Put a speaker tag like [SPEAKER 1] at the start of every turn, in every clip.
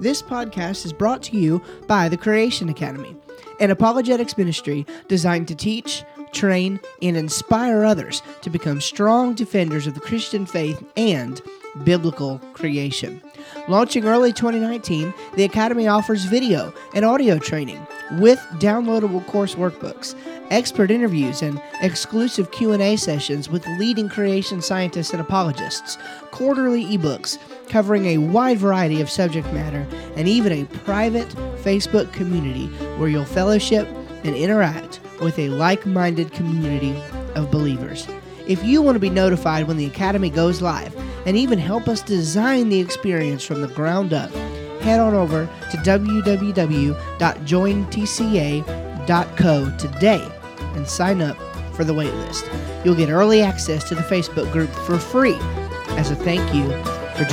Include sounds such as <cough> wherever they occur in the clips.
[SPEAKER 1] This podcast is brought to you by the Creation Academy, an apologetics ministry designed to teach, train, and inspire others to become strong defenders of the Christian faith and biblical creation. Launching early 2019, the Academy offers video and audio training with downloadable course workbooks, expert interviews, and exclusive Q&A sessions with leading creation scientists and apologists, quarterly ebooks covering a wide variety of subject matter, and even a private Facebook community where you'll fellowship and interact with a like-minded community of believers. If you want to be notified when the Academy goes live and even help us design the experience from the ground up, head on over to www.jointca.co today and sign up for the waitlist. You'll get early access to the Facebook group for free as a thank you You're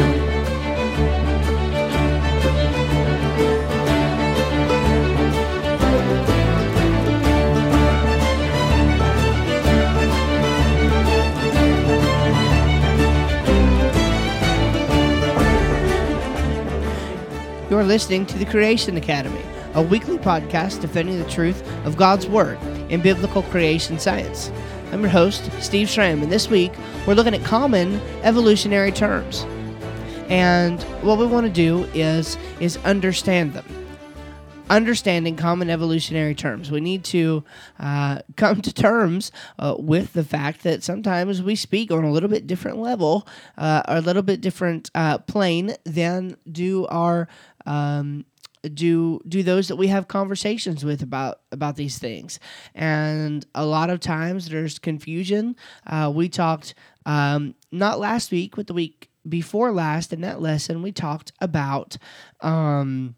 [SPEAKER 1] listening to the Creation Academy, a weekly podcast defending the truth of God's Word in biblical creation science. I'm your host, Steve Schramm, and this week we're looking at common evolutionary terms. And what we want to do is is understand them. Understanding common evolutionary terms. We need to uh, <laughs> come to terms uh, with the fact that sometimes we speak on a little bit different level, uh, or a little bit different uh, plane than do our um, do do those that we have conversations with about about these things and a lot of times there's confusion uh, we talked um, not last week but the week before last in that lesson we talked about um,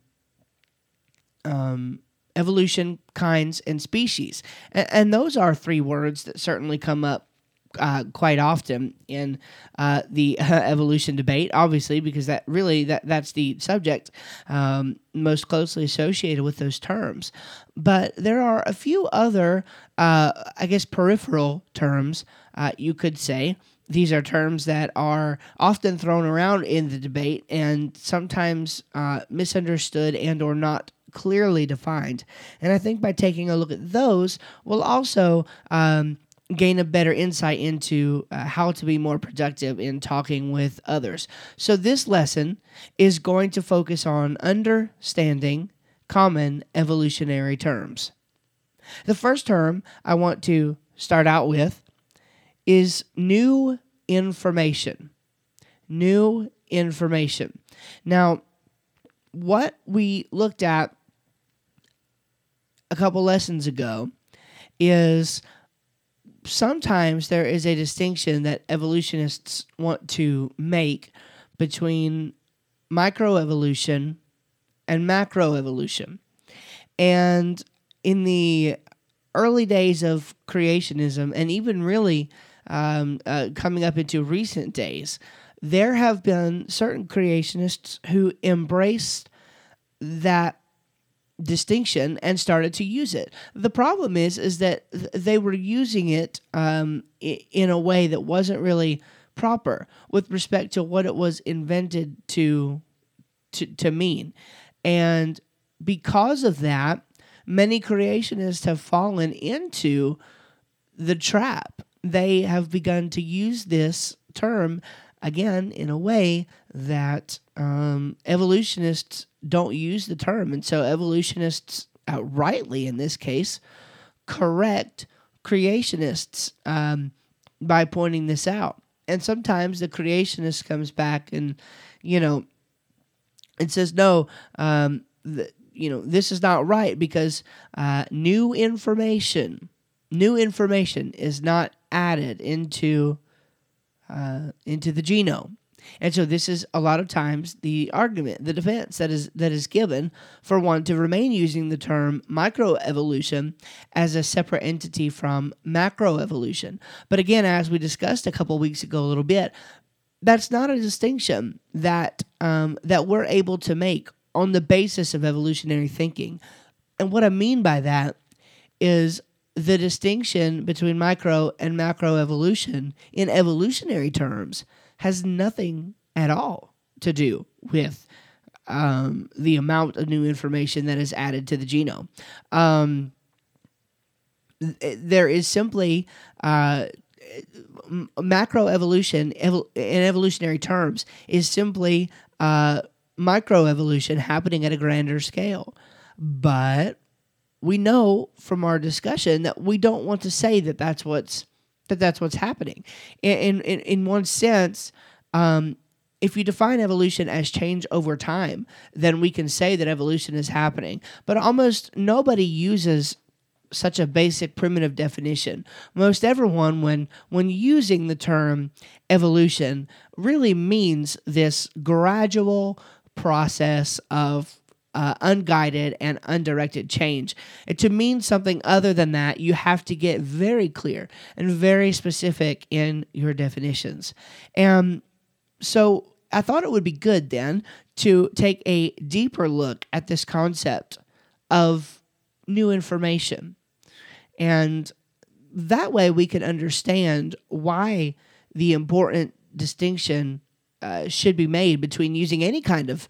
[SPEAKER 1] um, evolution kinds and species and, and those are three words that certainly come up uh, quite often in uh, the uh, <laughs> evolution debate, obviously, because that really that that's the subject um, most closely associated with those terms. But there are a few other, uh, I guess, peripheral terms uh, you could say. These are terms that are often thrown around in the debate and sometimes uh, misunderstood and or not clearly defined. And I think by taking a look at those, we'll also um, gain a better insight into uh, how to be more productive in talking with others. So, this lesson is going to focus on understanding common evolutionary terms. The first term I want to start out with is new information. New information. Now, what we looked at a couple lessons ago is sometimes there is a distinction that evolutionists want to make between microevolution and macroevolution. And in the early days of creationism, and even really um, uh, coming up into recent days, there have been certain creationists who embraced that distinction and started to use it. The problem is is that th- they were using it um, I- in a way that wasn't really proper with respect to what it was invented to to, to mean. And because of that, many creationists have fallen into the trap. They have begun to use this term again in a way that um, evolutionists don't use the term. And so evolutionists outrightly, in this case, correct creationists um, by pointing this out. And sometimes the creationist comes back and, you know, and says, no, um, you know, this is not right because uh, new information, new information is not added into uh, into the genome. And so this is a lot of times the argument, the defense that is that is given for one to remain using the term microevolution as a separate entity from macroevolution. But again, as we discussed a couple weeks ago a little bit, that's not a distinction that um, that we're able to make on the basis of evolutionary thinking. And what I mean by that is the distinction between micro and macro evolution in evolutionary terms has nothing at all to do with um, the amount of new information that is added to the genome. Um, there is simply uh, macroevolution evol- in evolutionary terms is simply uh, microevolution happening at a grander scale. But we know from our discussion that we don't want to say that that's what's that that's what's happening. In in in one sense, um, if you define evolution as change over time, then we can say that evolution is happening. But almost nobody uses such a basic primitive definition. Most everyone, when when using the term evolution, really means this gradual process of uh, unguided and undirected change. And to mean something other than that, you have to get very clear and very specific in your definitions. And so I thought it would be good then to take a deeper look at this concept of new information. And that way we can understand why the important distinction uh, should be made between using any kind of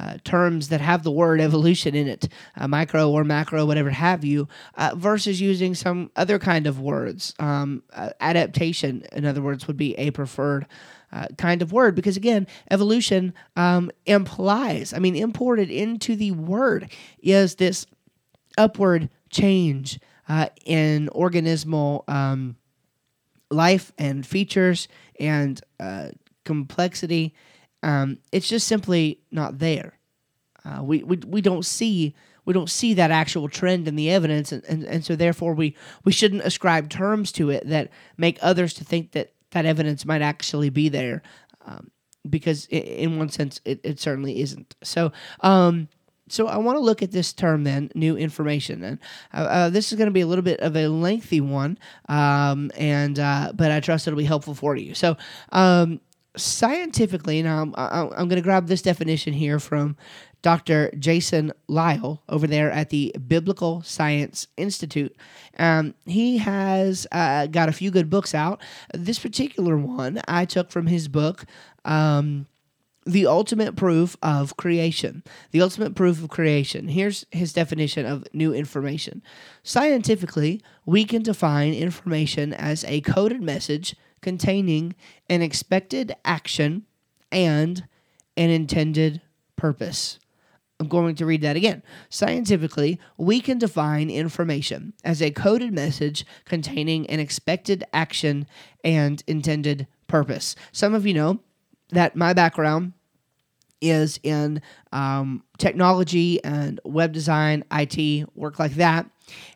[SPEAKER 1] uh, terms that have the word evolution in it, uh, micro or macro, whatever have you, uh, versus using some other kind of words. Um, uh, adaptation, in other words, would be a preferred. Uh, kind of word because again evolution um, implies i mean imported into the word is this upward change in organismal um, life and features and complexity um, it's just simply not there. Uh, we, we we don't see we don't see that actual trend in the evidence, and, and, and so therefore we we shouldn't ascribe terms to it that make others to think that that evidence might actually be there, um, because it, in one sense it, it certainly isn't. So. Um, so I want to look at this term then, new information. And uh, uh, this is going to be a little bit of a lengthy one, um, and uh, but I trust it'll be helpful for you. So um, scientifically, now I'm, I'm going to grab this definition here from Dr. Jason Lisle over there at the Biblical Science Institute. Um, he has uh, got a few good books out. This particular one I took from his book. Um, the ultimate proof of creation. The ultimate proof of creation. Here's his definition of new information. Scientifically, we can define information as a coded message containing an expected action and an intended purpose. I'm going to read that again. Scientifically, we can define information as a coded message containing an expected action and intended purpose. Some of you know that my background is in um, technology and web design, IT, work like that.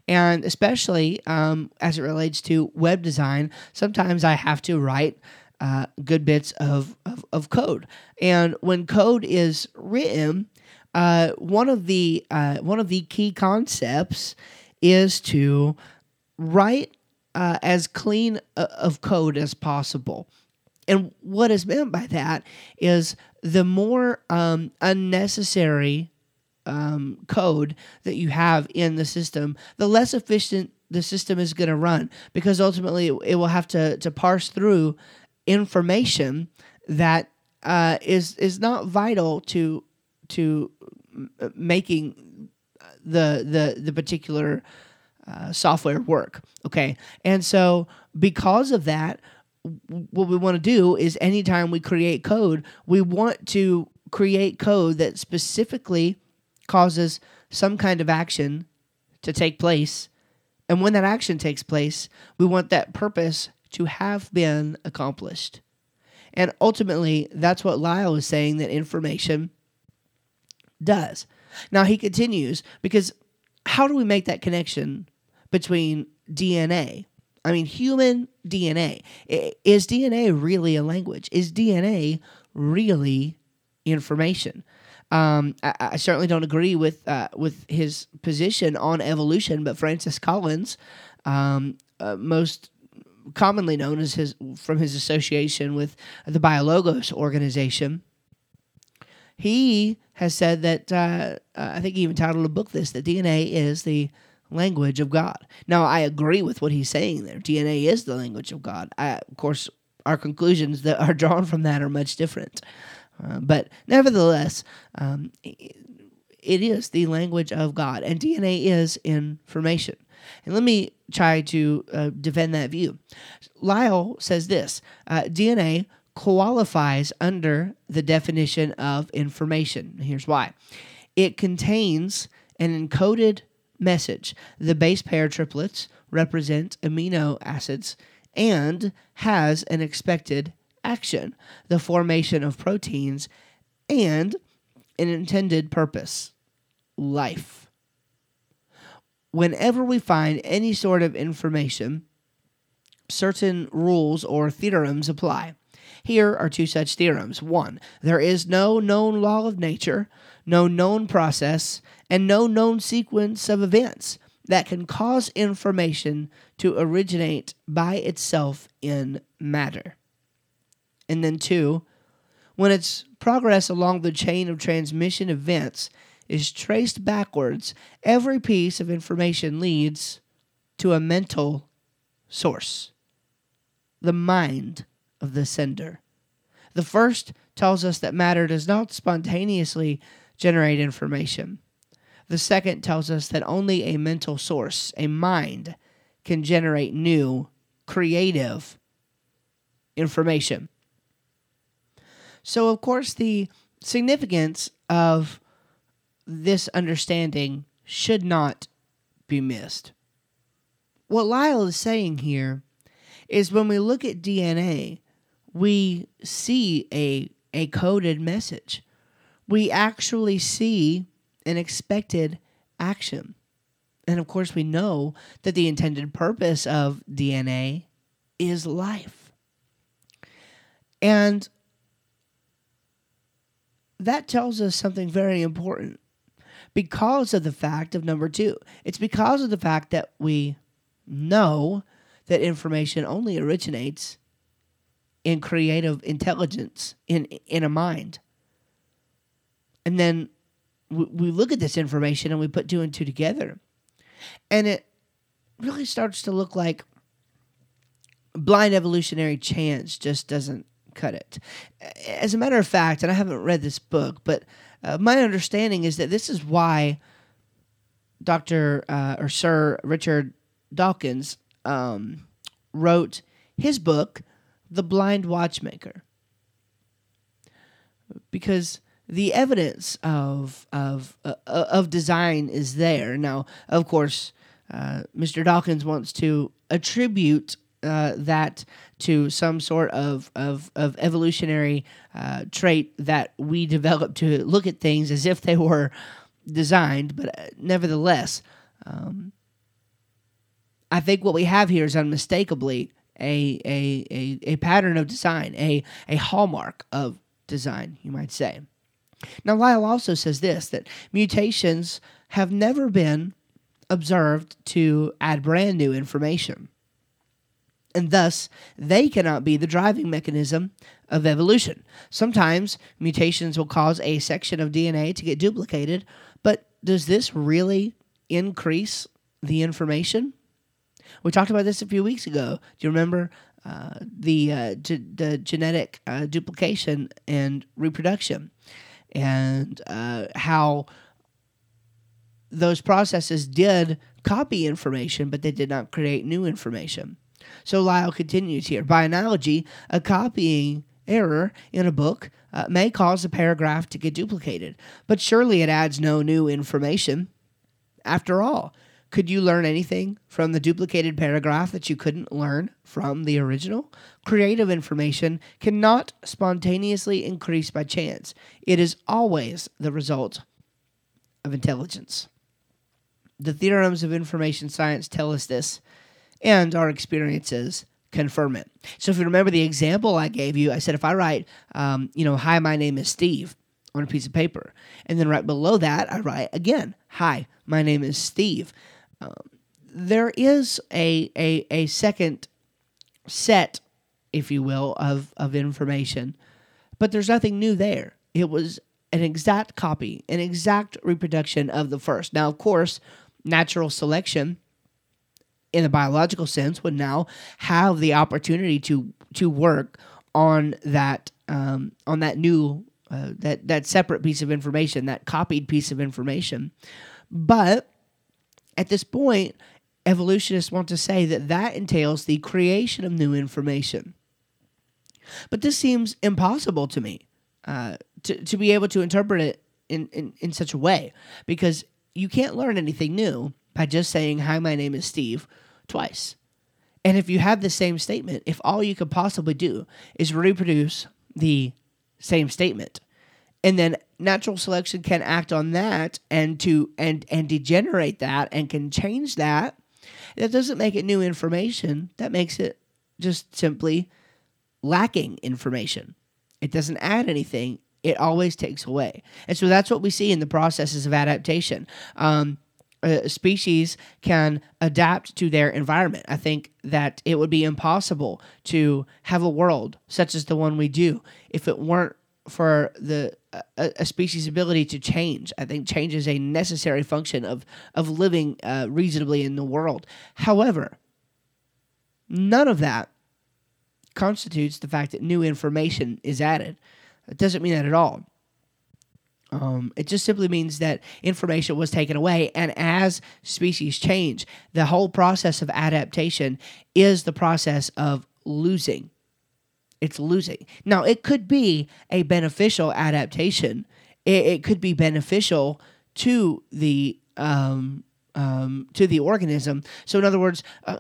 [SPEAKER 1] And especially um, as it relates to web design, sometimes I have to write uh, good bits of, of, of, code. And when code is written, uh, one of the uh, one of the key concepts is to write uh, as clean uh, of code as possible. And what is meant by that is the more um, unnecessary um, code that you have in the system, the less efficient the system is going to run because ultimately it, it, will have to, to parse through information that uh, is is not vital to to making the the the particular uh, software work. Okay, and so because of that, what we want to do is anytime we create code, we want to create code that specifically causes some kind of action to take place. And when that action takes place, we want that purpose to have been accomplished. And ultimately, that's what Lisle is saying that information does. Now, he continues because how do we make that connection between DNA? I mean, human DNA. Is DNA really a language? Is DNA really information? Um, I, I, certainly don't agree with uh, with his position on evolution, but Francis Collins, um, uh, most commonly known as his from his association with the Biologos organization, he has said that uh, I think he even titled a book this that DNA is the language of God. Now I agree with what he's saying there. DNA is the language of God. I, of course, our conclusions that are drawn from that are much different. Uh, but nevertheless, um, it is the language of God, and DNA is information. And let me try to uh, defend that view. Lisle says this uh, DNA qualifies under the definition of information. Here's why it contains an encoded message. The base pair triplets represent amino acids and has an expected action, the formation of proteins, and an intended purpose life. Whenever we find any sort of information, certain rules or theorems apply. Here are two such theorems. One, there is no known law of nature, no known process, and no known sequence of events that can cause information to originate by itself in matter. And then two, when its progress along the chain of transmission events is traced backwards, every piece of information leads to a mental source the mind of the sender. The first tells us that matter does not spontaneously generate information. The second tells us that only a mental source, a mind, can generate new, creative information. So, of course, the significance of this understanding should not be missed. What Lisle is saying here is when we look at DNA, we see a, a coded message. We actually see an expected action. And of course, we know that the intended purpose of DNA is life. And that tells us something very important because of the fact of number two. It's because of the fact that we know that information only originates in creative intelligence, in, in a mind. And then we, we look at this information and we put two and two together. And it really starts to look like blind evolutionary chance just doesn't cut it. As a matter of fact, and I haven't read this book, but uh, my understanding is that this is why Dr. Uh, or Sir Richard Dawkins um, wrote his book, The Blind Watchmaker. Because the evidence of of uh, of design is there. Now, of course, uh, Mr. Dawkins wants to attribute uh, that to some sort of of, of evolutionary uh, trait that we developed to look at things as if they were designed, but uh, nevertheless, um, I think what we have here is unmistakably a, a, a, a pattern of design, a, a hallmark of design, you might say. Now, Lisle also says this that mutations have never been observed to add brand new information and thus they cannot be the driving mechanism of evolution. Sometimes mutations will cause a section of DNA to get duplicated, but does this really increase the information? We talked about this a few weeks ago. Do you remember uh, the uh, the genetic uh, duplication and reproduction, and uh, how those processes did copy information, but they did not create new information. So Lisle continues here. By analogy, a copying error in a book uh, may cause a paragraph to get duplicated, but surely it adds no new information. After all, could you learn anything from the duplicated paragraph that you couldn't learn from the original? Creative information cannot spontaneously increase by chance, it is always the result of intelligence. The theorems of information science tell us this and our experiences confirm it. So if you remember the example I gave you, I said if I write, um, you know, hi, my name is Steve on a piece of paper, and then right below that I write again, hi, my name is Steve. Um, there is a, a a second set, if you will, of of information, but there's nothing new there. It was an exact copy, an exact reproduction of the first. Now, of course, natural selection in the biological sense would now have the opportunity to to work on that um, on that new uh, that that separate piece of information, that copied piece of information. But at this point, evolutionists want to say that that entails the creation of new information. But this seems impossible to me uh, to, to be able to interpret it in, in, in such a way because you can't learn anything new by just saying, Hi, my name is Steve twice. And if you have the same statement, if all you could possibly do is reproduce the same statement, and then natural selection can act on that and to and and degenerate that and can change that, that doesn't make it new information. That makes it just simply lacking information. It doesn't add anything. It always takes away. And so that's what we see in the processes of adaptation. Um, a species can adapt to their environment. I think that it would be impossible to have a world such as the one we do if it weren't for the a, a species' ability to change. I think change is a necessary function of of living uh, reasonably in the world. However, none of that constitutes the fact that new information is added. It doesn't mean that at all. Um, it just simply means that information was taken away, and as species change, the whole process of adaptation is the process of losing. It's losing. Now, it could be a beneficial adaptation. It, it could be beneficial to the um, um, to the organism. So, in other words, uh,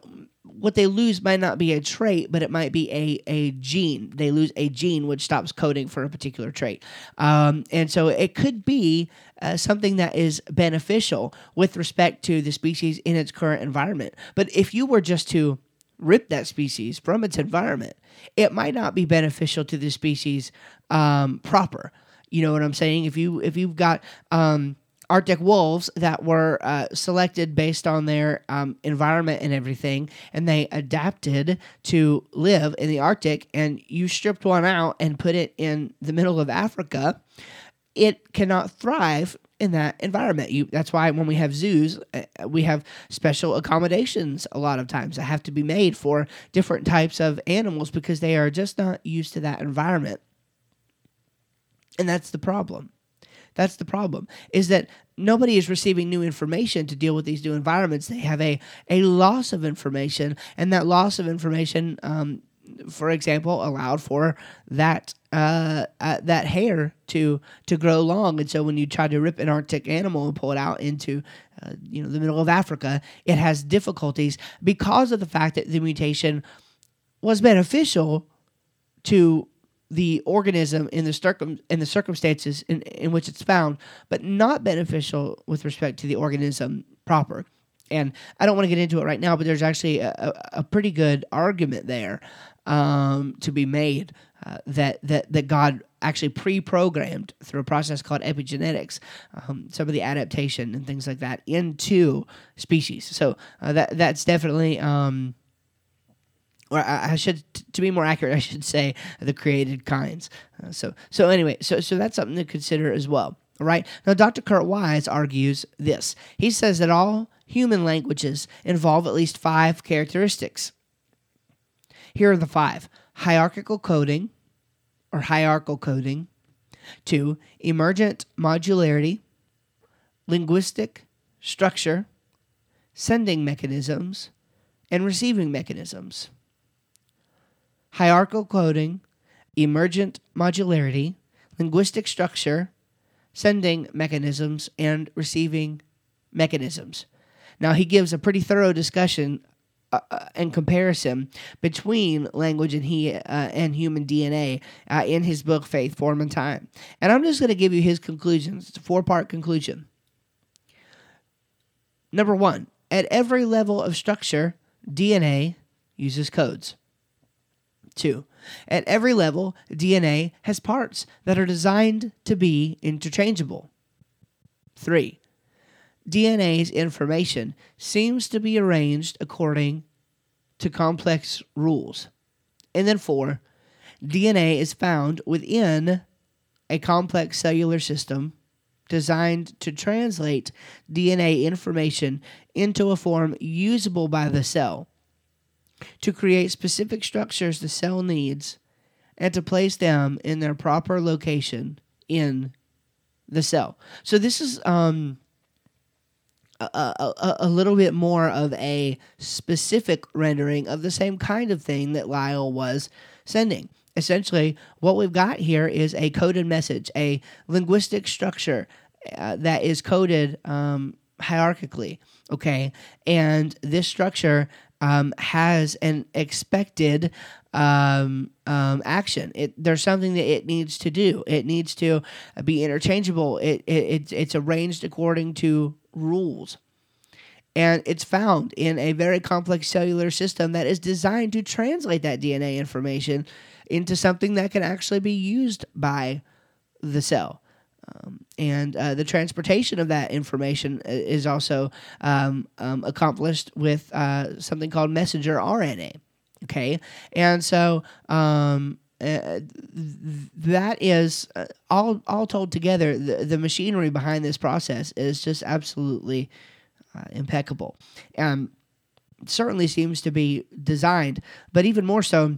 [SPEAKER 1] what they lose might not be a trait, but it might be a, a gene. They lose a gene which stops coding for a particular trait. Um, and so it could be uh, something that is beneficial with respect to the species in its current environment. But if you were just to rip that species from its environment, it might not be beneficial to the species um, proper. You know what I'm saying? If you if you've got um, Arctic wolves that were uh, selected based on their um, environment and everything, and they adapted to live in the Arctic. And you stripped one out and put it in the middle of Africa, it cannot thrive in that environment. You, that's why when we have zoos, uh, we have special accommodations a lot of times that have to be made for different types of animals because they are just not used to that environment. And that's the problem. That's the problem. Is that nobody is receiving new information to deal with these new environments. They have a a loss of information, and that loss of information, um, for example, allowed for that uh, uh, that hair to to grow long. And so when you try to rip an Arctic animal and pull it out into uh, you know the middle of Africa, it has difficulties because of the fact that the mutation was beneficial to the organism in the circum in the circumstances in, in which it's found, but not beneficial with respect to the organism proper. And I don't want to get into it right now, but there's actually a, a, pretty good argument there um, to be made uh, that that that God actually pre-programmed through a process called epigenetics um, some of the adaptation and things like that into species. So uh, that that's definitely. Um, or I should, to be more accurate, <laughs> I should say the created kinds. Uh, so, so anyway, so so that's something to consider as well. All right. Now, Dr. Kurt Wise argues this. He says that all human languages involve at least five characteristics. Here are the five: hierarchical coding, or hierarchical coding. Two, emergent modularity, linguistic structure, sending mechanisms, and receiving mechanisms hierarchical coding, emergent modularity, linguistic structure, sending mechanisms, and receiving mechanisms. Now, he gives a pretty thorough discussion uh, uh and comparison between language and he uh, and human DNA uh, in his book Faith, Form, and Time. And I'm just going to give you his conclusions. It's a four part conclusion. Number one, at every level of structure, DNA uses codes. Two, at every level, DNA has parts that are designed to be interchangeable. Three, DNA's information seems to be arranged according to complex rules. And then four, DNA is found within a complex cellular system designed to translate DNA information into a form usable by the cell to create specific structures the cell needs and to place them in their proper location in the cell. So this is um, a, a, a, little bit more of a specific rendering of the same kind of thing that Lisle was sending. Essentially, what we've got here is a coded message, a linguistic structure uh, that is coded um, hierarchically. Okay, and this structure um, has an expected um, um, action. It, there's something that it needs to do. It needs to be interchangeable. It, it it's arranged according to rules. And it's found in a very complex cellular system that is designed to translate that DNA information into something that can actually be used by the cell. Um, and uh, the transportation of that information uh, is also um, um, accomplished with uh, something called messenger RNA. Okay, and so um, uh, that is uh, all all told together. The, the machinery behind this process is just absolutely uh, impeccable. Um, certainly seems to be designed, but even more so,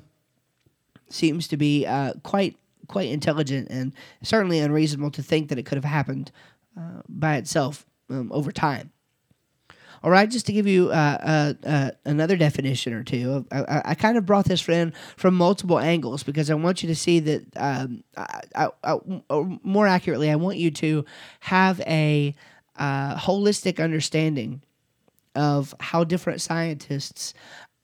[SPEAKER 1] seems to be quite quite intelligent and certainly unreasonable to think that it could have happened uh, by itself um, over time. All right, just to give you uh, uh, uh, another definition or two, I, I, kind of brought this in from multiple angles because I want you to see that, um, I, I, more accurately, I want you to have a uh, holistic understanding of how different scientists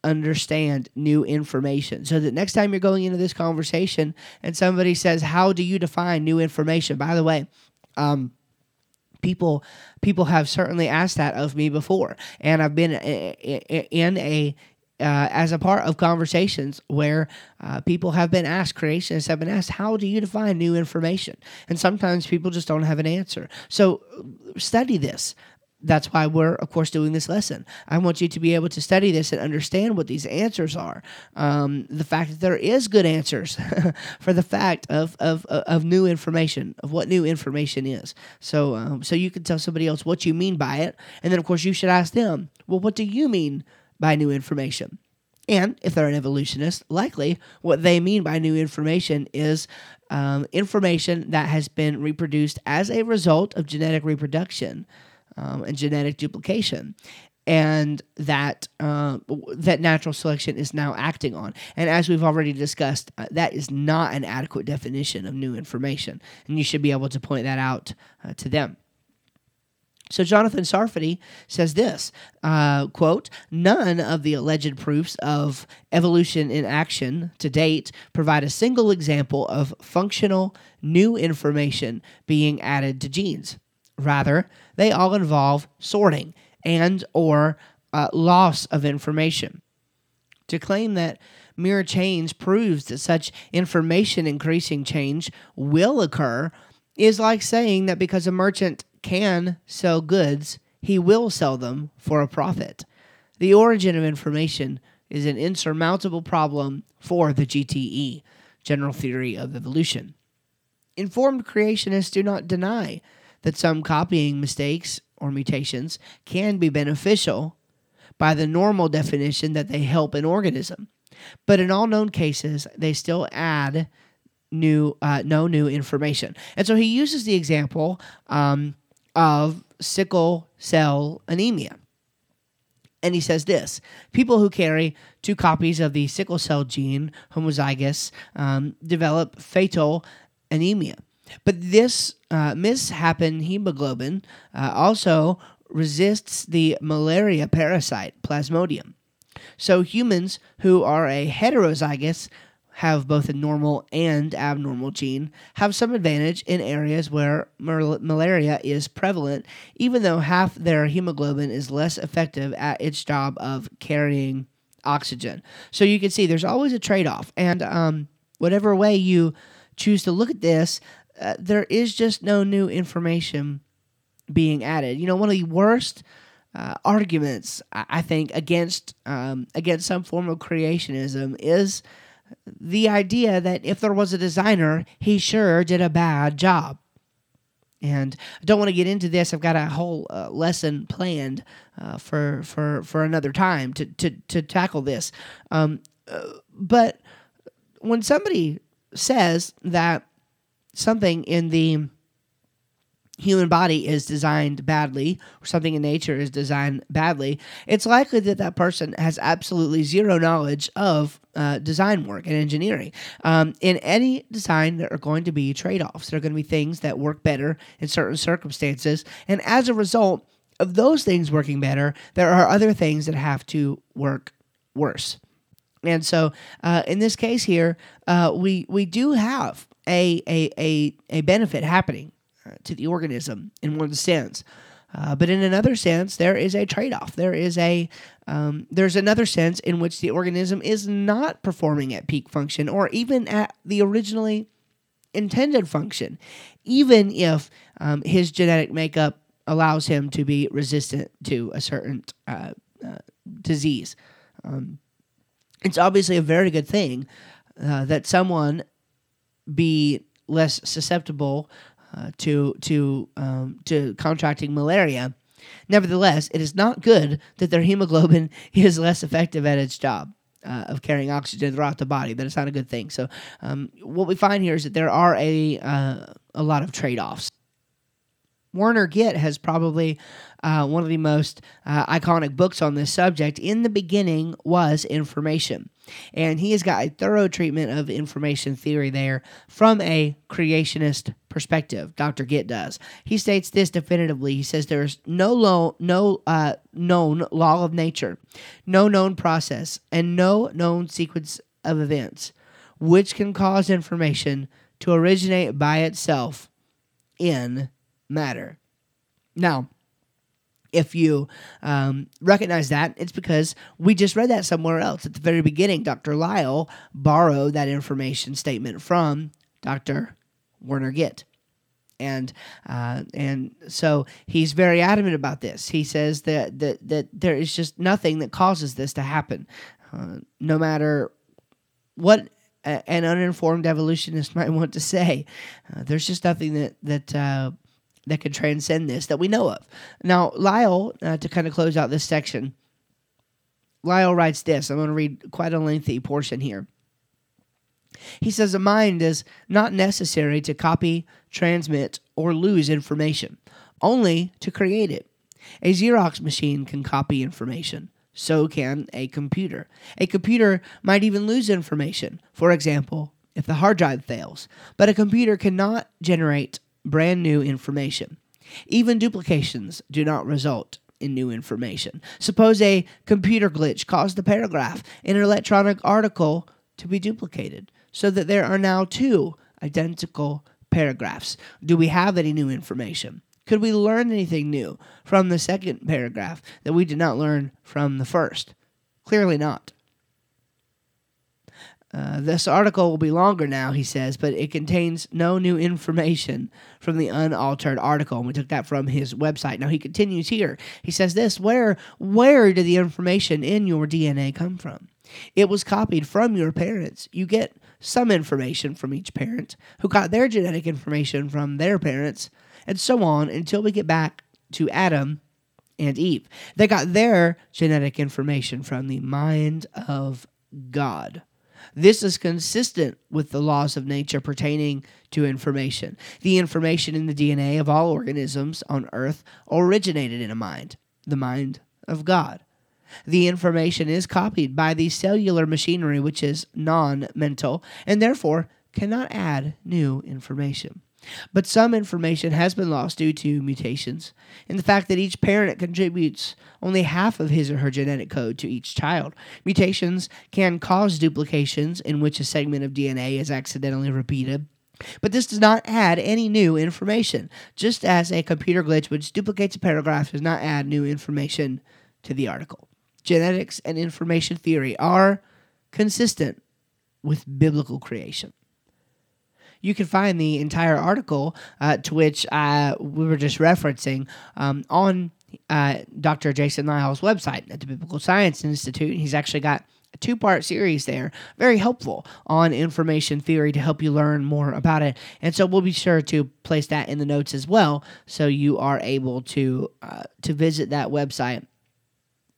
[SPEAKER 1] understand new information so that next time you're going into this conversation and somebody says how do you define new information by the way um, people people have certainly asked that of me before, and I've been in a uh, as a part of conversations where uh, people have been asked, creationists have been asked, how do you define new information? And sometimes people just don't have an answer. So study this that's why we're of course doing this lesson. I want you to be able to study this and understand what these answers are. Um, the fact that there is good answers <laughs> for the fact of, of, of new information of what new information is. So um, so you can tell somebody else what you mean by it. And then of course you should ask them well what do you mean by new information? And if they're an evolutionist likely what they mean by new information is um, information that has been reproduced as a result of genetic reproduction um, and genetic duplication and that uh, that natural selection is now acting on. And as we've already discussed, uh, that is not an adequate definition of new information, and you should be able to point that out uh, to them. So Jonathan Sarfati says this uh, quote, none of the alleged proofs of evolution in action to date provide a single example of functional new information being added to genes. Rather, they all involve sorting and or uh, loss of information. To claim that mere change proves that such information increasing change will occur is like saying that because a merchant can sell goods, he will sell them for a profit. The origin of information is an insurmountable problem for the GTE, General Theory of Evolution. Informed creationists do not deny that some copying mistakes or mutations can be beneficial by the normal definition that they help an organism. But in all known cases, they still add new uh, no new information. And so he uses the example um, of sickle cell anemia. And he says this people who carry two copies of the sickle cell gene, homozygous, um, develop fatal anemia. But this uh, mishappen hemoglobin uh, also resists the malaria parasite, Plasmodium. So humans who are a heterozygous have both a normal and abnormal gene have some advantage in areas where mal- malaria is prevalent, even though half their hemoglobin is less effective at its job of carrying oxygen. So you can see there's always a trade off. And um, whatever way you choose to look at this, uh, there is just no new information being added. You know, one of the worst uh, arguments I think against um, against some form of creationism is the idea that if there was a designer, he sure did a bad job. And I don't want to get into this. I've got a whole uh, lesson planned uh, for for for another time to to to tackle this. Um, uh, but when somebody says that something in the human body is designed badly or something in nature is designed badly, it's likely that that person has absolutely zero knowledge of uh, design work and engineering. Um, in any design, there are going to be trade offs. There are going to be things that work better in certain circumstances. And as a result of those things working better, there are other things that have to work worse. And so, uh, in this case here, uh, we we do have a, a a a benefit happening uh, to the organism in one sense. Uh, but in another sense, there is a trade-off. There is a um, there's another sense in which the organism is not performing at peak function or even at the originally intended function, even if um, his genetic makeup allows him to be resistant to a certain uh, uh, disease. Um, it's obviously a very good thing uh, that someone be less susceptible uh, to to um, to contracting malaria. Nevertheless, it is not good that their hemoglobin <laughs> is less effective at its job. Uh, of carrying oxygen throughout the body. That is not a good thing. So, um, what we find here is that there are a uh, a lot of trade offs. Werner Gitt has probably uh, one of the most uh, iconic books on this subject. In the beginning was information, and he has got a thorough treatment of information theory there from a creationist perspective. Dr. Gitt does. He states this definitively. He says there's no lo- no uh, known law of nature, no known process, and no known sequence of events which can cause information to originate by itself in matter. Now, if you um, recognize that, it's because we just read that somewhere else. At the very beginning, Dr. Lisle borrowed that information statement from Dr. Werner Gitt. And uh, and so he's very adamant about this. He says that that, that there is just nothing that causes this to happen, uh, no matter what an uninformed evolutionist <laughs> might want to say. Uh, there's just nothing that that uh, that could transcend this that we know of. Now, Lisle, uh, to kind of close out this section, Lisle writes this. I'm going to read quite a lengthy portion here. He says a mind is not necessary to copy, transmit, or lose information, only to create it. A Xerox machine can copy information. So can a computer. A computer might even lose information, for example, if the hard drive fails. But a computer cannot generate brand new information. Even duplications do not result in new information. Suppose a computer glitch caused the paragraph in an electronic article to be duplicated so that there are now two identical paragraphs. Do we have any new information? Could we learn anything new from the second paragraph that we did not learn from the first? Clearly not. Uh, this article will be longer now, he says, but it contains no new information from the unaltered article. And we took that from his website. Now he continues here. He says this where where did the information in your DNA come from? It was copied from your parents. You get some information from each parent who got their genetic information from their parents, and so on until we get back to Adam and Eve. They got their genetic information from the mind of God. This is consistent with the laws of nature pertaining to information. The information in the DNA of all organisms on Earth originated in a mind, the mind of God. The information is copied by the cellular machinery, which is non mental, and therefore cannot add new information. But some information has been lost due to mutations, and the fact that each parent contributes only half of his or her genetic code to each child. Mutations can cause duplications in which a segment of DNA is accidentally repeated. But this does not add any new information, just as a computer glitch which duplicates a paragraph does not add new information to the article. Genetics and information theory are consistent with biblical creation you can find the entire article uh, to which uh, we were just referencing um, on uh, Dr. Jason Lisle's website at the Biblical Science Institute. He's actually got a two part series there, very helpful on information theory to help you learn more about it. And so we'll be sure to place that in the notes as well, so you are able to uh, to visit that website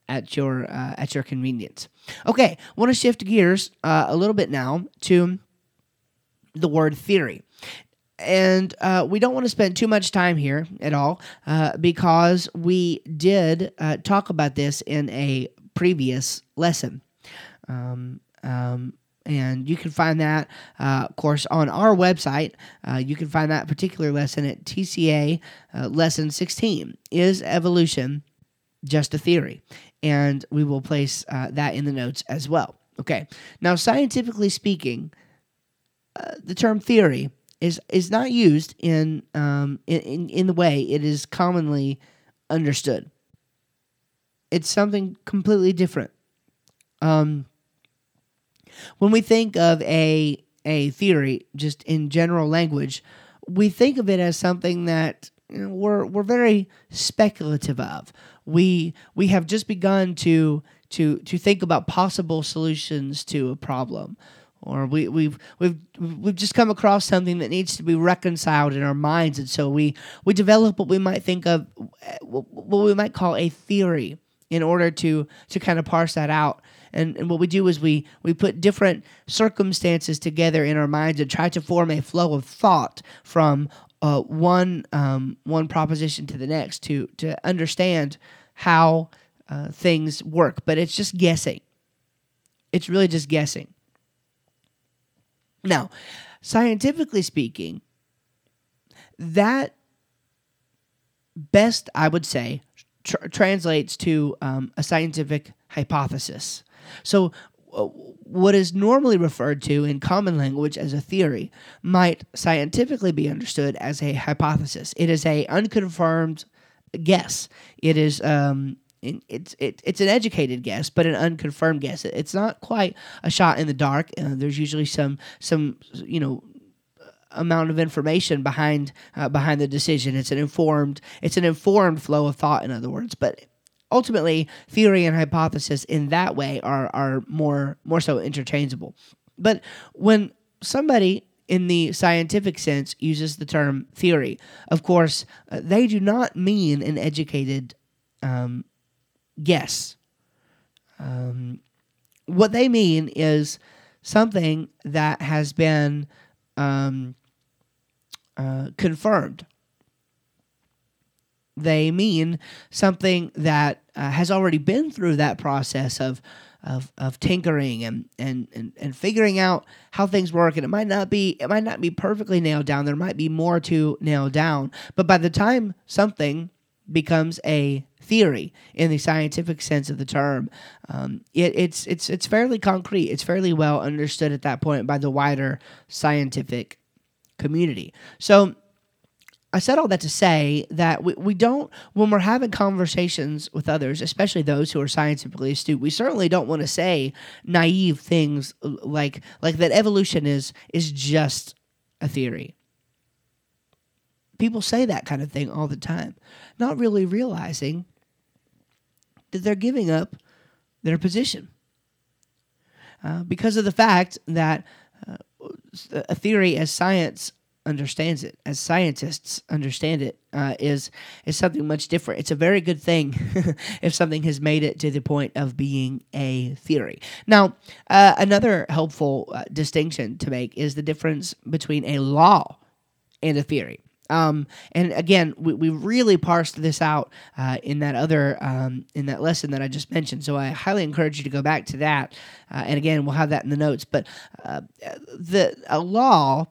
[SPEAKER 1] at your uh, at your convenience. Okay, want to shift gears uh, a little bit now to the word theory. and uh, we don't want to spend too much time here at all uh, because we did uh, talk about this in a previous lesson. Um, um, and you can find that, uh, of course, on our website. Uh, you can find that particular lesson at TCA uh, lesson 16 Is evolution just a theory? And we will place that in the notes as well. Okay, now, scientifically speaking, the term theory is is not used in um, in, in the way it is commonly understood. It's something completely different. Um, when we think of a a theory, just in general language, we think of it as something that you know, we're we're very speculative of. We we have just begun to to to think about possible solutions to a problem or we, we've we've we've just come across something that needs to be reconciled in our minds, and so we we develop what we might think of what we might call a theory in order to to kind of parse that out. And, and what we do is we we put different circumstances together in our minds and try to form a flow of thought from uh, one um, one proposition to the next to to understand how uh, things work. But it's just guessing. It's really just guessing. Now, scientifically speaking, that best, I would say, tr- translates to um, a scientific hypothesis. So, uh, what is normally referred to in common language as a theory might scientifically be understood as a hypothesis. It is a unconfirmed guess. It is um, it's it, it's an educated guess, but an unconfirmed guess. It's not quite a shot in the dark. Uh, there's usually some some you know amount of information behind uh, behind the decision. It's an informed it's an informed flow of thought. In other words, but ultimately, theory and hypothesis in that way are are more more so interchangeable. But when somebody in the scientific sense uses the term theory, of course, uh, they do not mean an educated um, guess. Um, what they mean is something that has been um, uh, confirmed. They mean something that uh, has already been through that process of of, of tinkering and, and, and, and figuring out how things work. And it might not be it might not be perfectly nailed down. There might be more to nail down. But by the time something becomes a theory in the scientific sense of the term. Um, it, it's it's it's fairly concrete. It's fairly well understood at that point by the wider scientific community. So. I said all that to say that we, we don't, when we're having conversations with others, especially those who are scientifically astute, we certainly don't want to say naive things like like that evolution is is just a theory people say that kind of thing all the time, not really realizing that they're giving up their position. Uh, because of the fact that uh, a theory as science understands it, as scientists understand it, uh, is is something much different. It's a very good thing <laughs> if something has made it to the point of being a theory. Now, uh, another helpful uh, distinction to make is the difference between a law and a theory. Um, and again, we, we really parsed this out uh, in that other um, in that lesson that I just mentioned. So I highly encourage you to go back to that. Uh, and again, we'll have that in the notes. But uh, the a law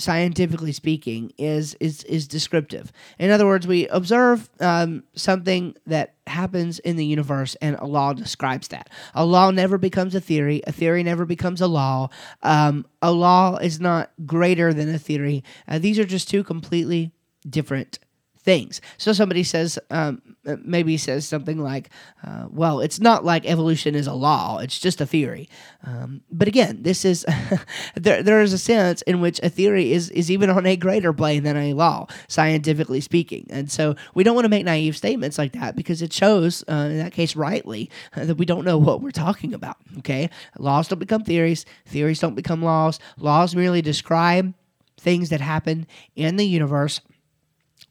[SPEAKER 1] scientifically speaking, is is is descriptive. In other words, we observe um, something that happens in the universe, and a law describes that. A law never becomes a theory. A theory never becomes a law. Um, a law is not greater than a theory. Uh, these are just two completely different things. So somebody says, um, maybe says something like, uh, well, it's not like evolution is a law, it's just a theory. Um, but again, this is, <laughs> there, there is a sense in which a theory is, is even on a greater plane than a law, scientifically speaking. And so we don't want to make naive statements like that because it shows, uh, in that case, rightly, uh, <laughs> that we don't know what we're talking about. Okay? Laws don't become theories, theories don't become laws. Laws merely describe things that happen in the universe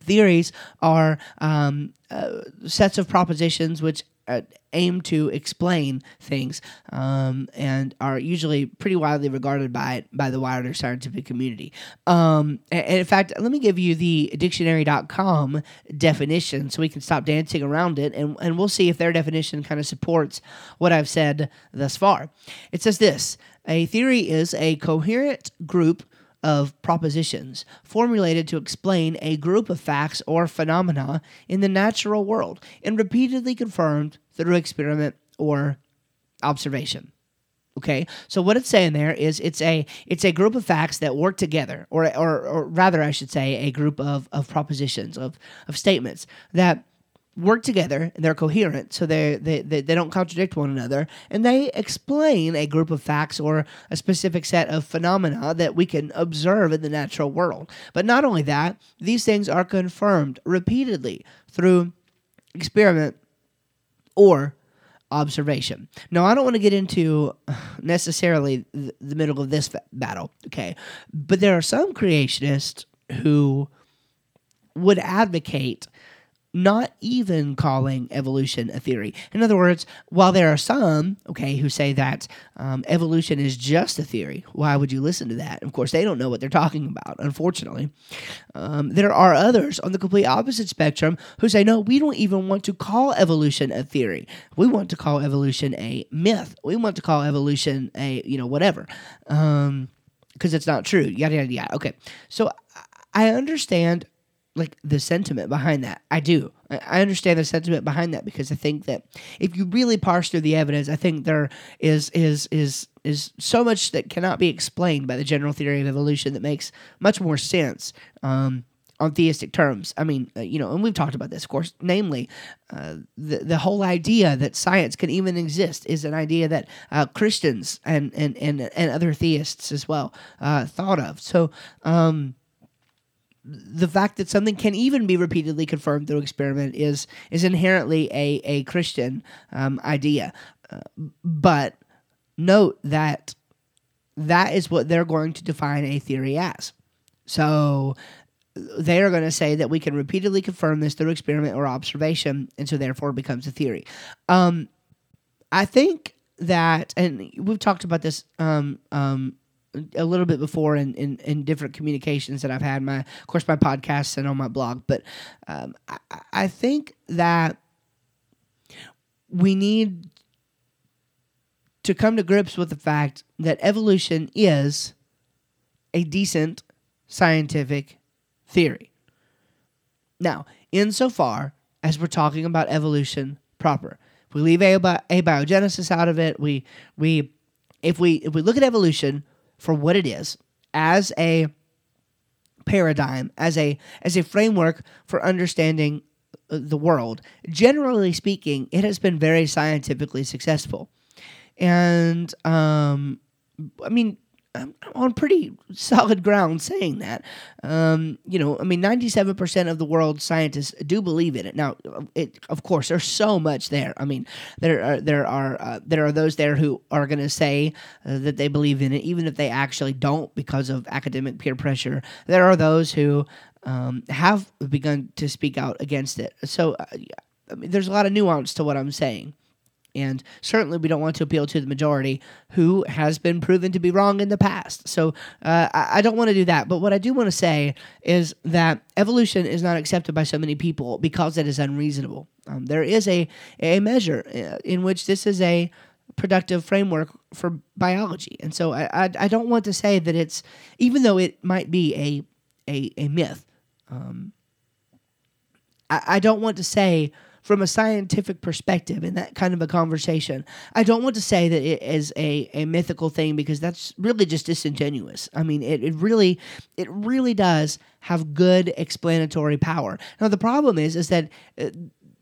[SPEAKER 1] theories are um, uh, sets of propositions which uh, aim to explain things um, and are usually pretty widely regarded by by the wider scientific community. Um, and, in fact, let me give you the dictionary.com definition so we can stop dancing around it and, and we'll see if their definition kind of supports what I've said thus far. It says this a theory is a coherent group of propositions formulated to explain a group of facts or phenomena in the natural world and repeatedly confirmed through experiment or observation. Okay, so what it's saying there is it's a it's a group of facts that work together, or or, or rather, I should say, a group of, of propositions of of statements that work together and they're coherent so they, they, they, they don't contradict one another and they explain a group of facts or a specific set of phenomena that we can observe in the natural world. But not only that these things are confirmed repeatedly through experiment or observation. Now i don't want to get into necessarily the middle of this battle okay? But there are some creationists who would advocate not even calling evolution a theory. In other words, while there are some, okay, who say that um, evolution is just a theory, why would you listen to that? Of course, they don't know what they're talking about, unfortunately. Um, there are others on the complete opposite spectrum who say, no, we don't even want to call evolution a theory. We want to call evolution a myth. We want to call evolution a, you know, whatever. Um, because it's not true. Yada yada yada. Okay, so I understand like the sentiment behind that. I do. I understand the sentiment behind that because I think that if you really parse through the evidence, I think there is is is is so much that cannot be explained by the general theory of evolution that makes much more sense. Um, on theistic terms. I mean, uh, you know, and we've talked about this, of course, namely, uh, the, the whole idea that science can even exist is an idea that uh, Christians and, and, and, and other theists as well uh, thought of. So, um, the fact that something can even be repeatedly confirmed through experiment is is inherently a a Christian um, idea. Uh, but note that that is what they're going to define a theory as. So they are going to say that we can repeatedly confirm this through experiment or observation, and so therefore it becomes a theory. Um, I think that, and we've talked about this um, um, a little bit before in, in, in, different communications that I've had, my of course my podcasts and on my blog. But um, I, I think that we need to come to grips with the fact that evolution is a decent scientific theory. Now, insofar as we're talking about evolution proper, if we leave abi- abiogenesis out of it, we we if we if we look at evolution for what it is as a paradigm, as a as a framework for understanding uh, the world. Generally speaking, it has been very scientifically successful, and um, I mean I'm on pretty solid ground saying that. Um, you know, I mean, 97% of the world's scientists do believe in it. Now, it, of course, there's so much there. I mean, there are there are uh, there are those there who are going to say uh, that they believe in it, even if they actually don't because of academic peer pressure. There are those who um, have begun to speak out against it. So, uh, I mean, there's a lot of nuance to what I'm saying. And certainly, we don't want to appeal to the majority who has been proven to be wrong in the past. So, uh, I, I, don't want to do that. But what I do want to say is that evolution is not accepted by so many people because it is unreasonable. Um, there is a, a measure uh, in which this is a productive framework for biology. And so, I, I, I don't want to say that it's, even though it might be a, a, a myth, um, I, I don't want to say from a scientific perspective in that kind of a conversation. I don't want to say that it is a, a mythical thing because that's really just disingenuous. I mean, it, it really it really does have good explanatory power. Now the problem is is that uh,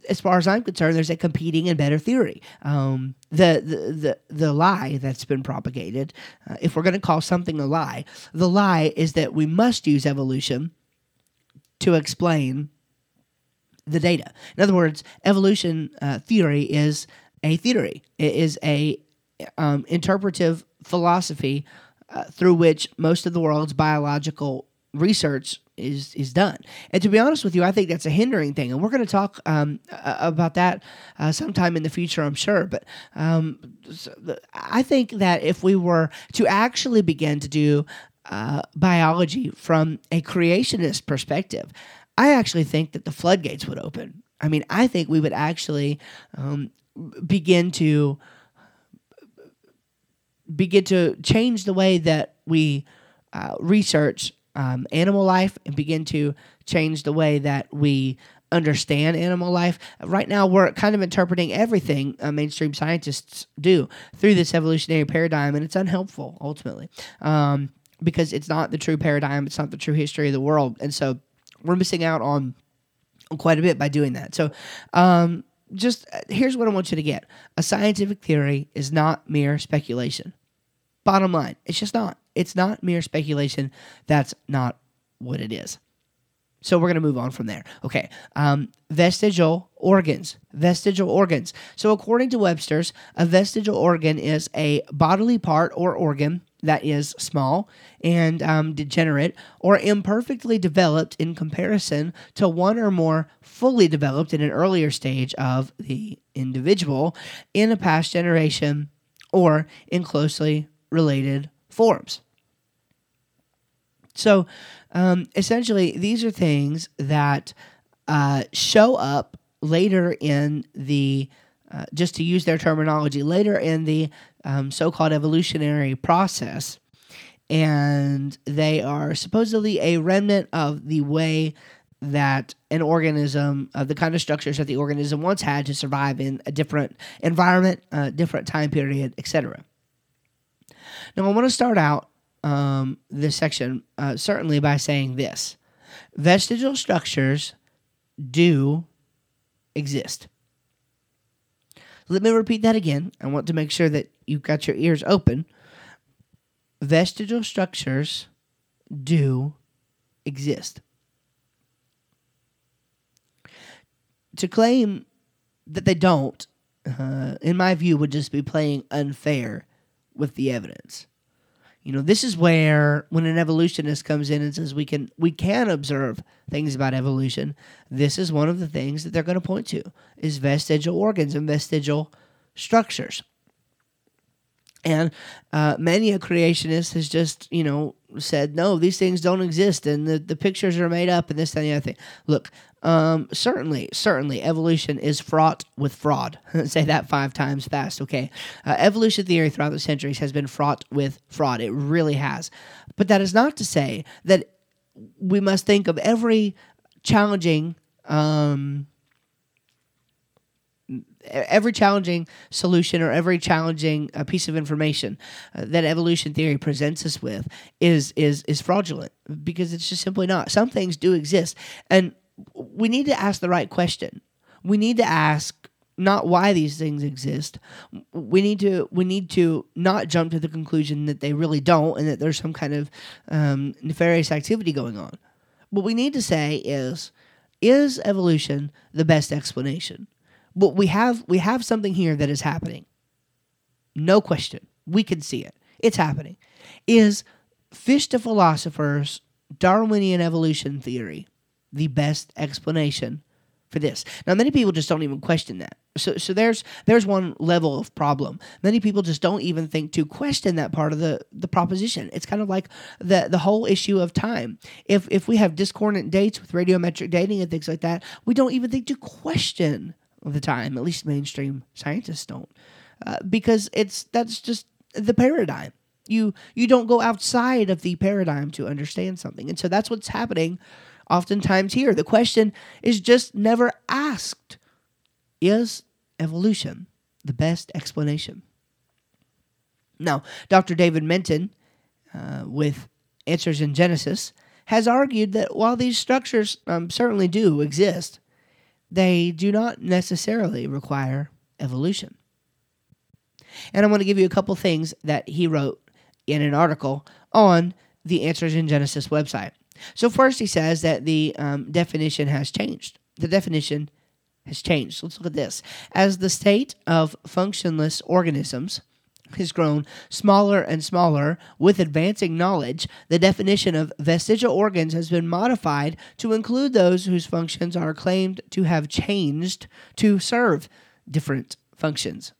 [SPEAKER 1] as far as I'm concerned, there's a competing and better theory. Um, the, the, the, the lie that's been propagated, uh, if we're going to call something a lie, the lie is that we must use evolution to explain the data. In other words, evolution uh, theory is a theory. It is a um, interpretive philosophy uh, through which most of the world's biological research is is done. And to be honest with you, I think that's a hindering thing, and we're going to talk um, about that uh, sometime in the future, I'm sure. But um, I think that if we were to actually begin to do uh, biology from a creationist perspective, I actually think that the floodgates would open. I mean, I think we would actually um, begin to begin to change the way that we uh, research um, animal life and begin to change the way that we understand animal life. Right now, we're kind of interpreting everything uh, mainstream scientists do through this evolutionary paradigm, and it's unhelpful ultimately um, because it's not the true paradigm, it's not the true history of the world. And so we're missing out on quite a bit by doing that. So, um, just uh, here's what I want you to get a scientific theory is not mere speculation. Bottom line, it's just not. It's not mere speculation. That's not what it is. So we're going to move on from there. Okay. Um, vestigial organs. Vestigial organs. So according to Webster's, a vestigial organ is a bodily part or organ that is small and um, degenerate or imperfectly developed in comparison to one or more fully developed in an earlier stage of the individual in a past generation or in closely related forms. So, um, essentially, these are things that uh, show up later in the, uh, just to use their terminology, later in the um, so called evolutionary process. And they are supposedly a remnant of the way that an organism, uh, the kind of structures that the organism once had to survive in a different environment, a different time period, etc. Now, I want to start out um, this section uh, certainly by saying this vestigial structures do exist. Let me repeat that again. I want to make sure that you've got your ears open. Vestigial structures do exist. To claim that they don't, uh, in my view, would just be playing unfair with the evidence. You know, this is where when an evolutionist comes in and says we can we can observe things about evolution, this is one of the things that they're going to point to is vestigial organs and vestigial structures. And uh, many a creationist has just, you know, said, no, these things don't exist and the, the pictures are made up and this, and the other thing. Look, um, certainly, certainly, evolution is fraught with fraud. <laughs> Say that five times fast, okay? Uh, evolution theory throughout the centuries has been fraught with fraud. It really has. But that is not to say that we must think of every challenging um, every challenging solution or every challenging uh, piece of information uh, that evolution theory presents us with is is is fraudulent because it's just simply not. Some things do exist, and we need to ask the right question. We need to ask not why these things exist. We need to we need to not jump to the conclusion that they really don't and that there's some kind of um, nefarious activity going on. What we need to say is is evolution the best explanation? But we have we have something here that is happening. No question. We can see it. It's happening. Is Fichte philosophers Darwinian evolution theory the best explanation for this. Now, many people just don't even question that. So, so there's there's one level of problem. Many people just don't even think to question that part of the the proposition. It's kind of like the the whole issue of time. If if we have discordant dates with radiometric dating and things like that, we don't even think to question the time. At least mainstream scientists don't, uh, because it's that's just the paradigm. You you don't go outside of the paradigm to understand something, and so that's what's happening oftentimes here. The question is just never asked Is evolution the best explanation? Now, Dr. David Menton, uh, with Answers in Genesis, has argued that while these structures um, certainly do exist, they do not necessarily require evolution. And I want to give you a couple things that he wrote in an article on the Answers in Genesis website. So, first, he says that the um, definition has changed. The definition has changed. Let's look at this. As the state of functionless organisms, has grown smaller and smaller with advancing knowledge, the definition of vestigial organs has been modified to include those whose functions are claimed to have changed to serve different functions.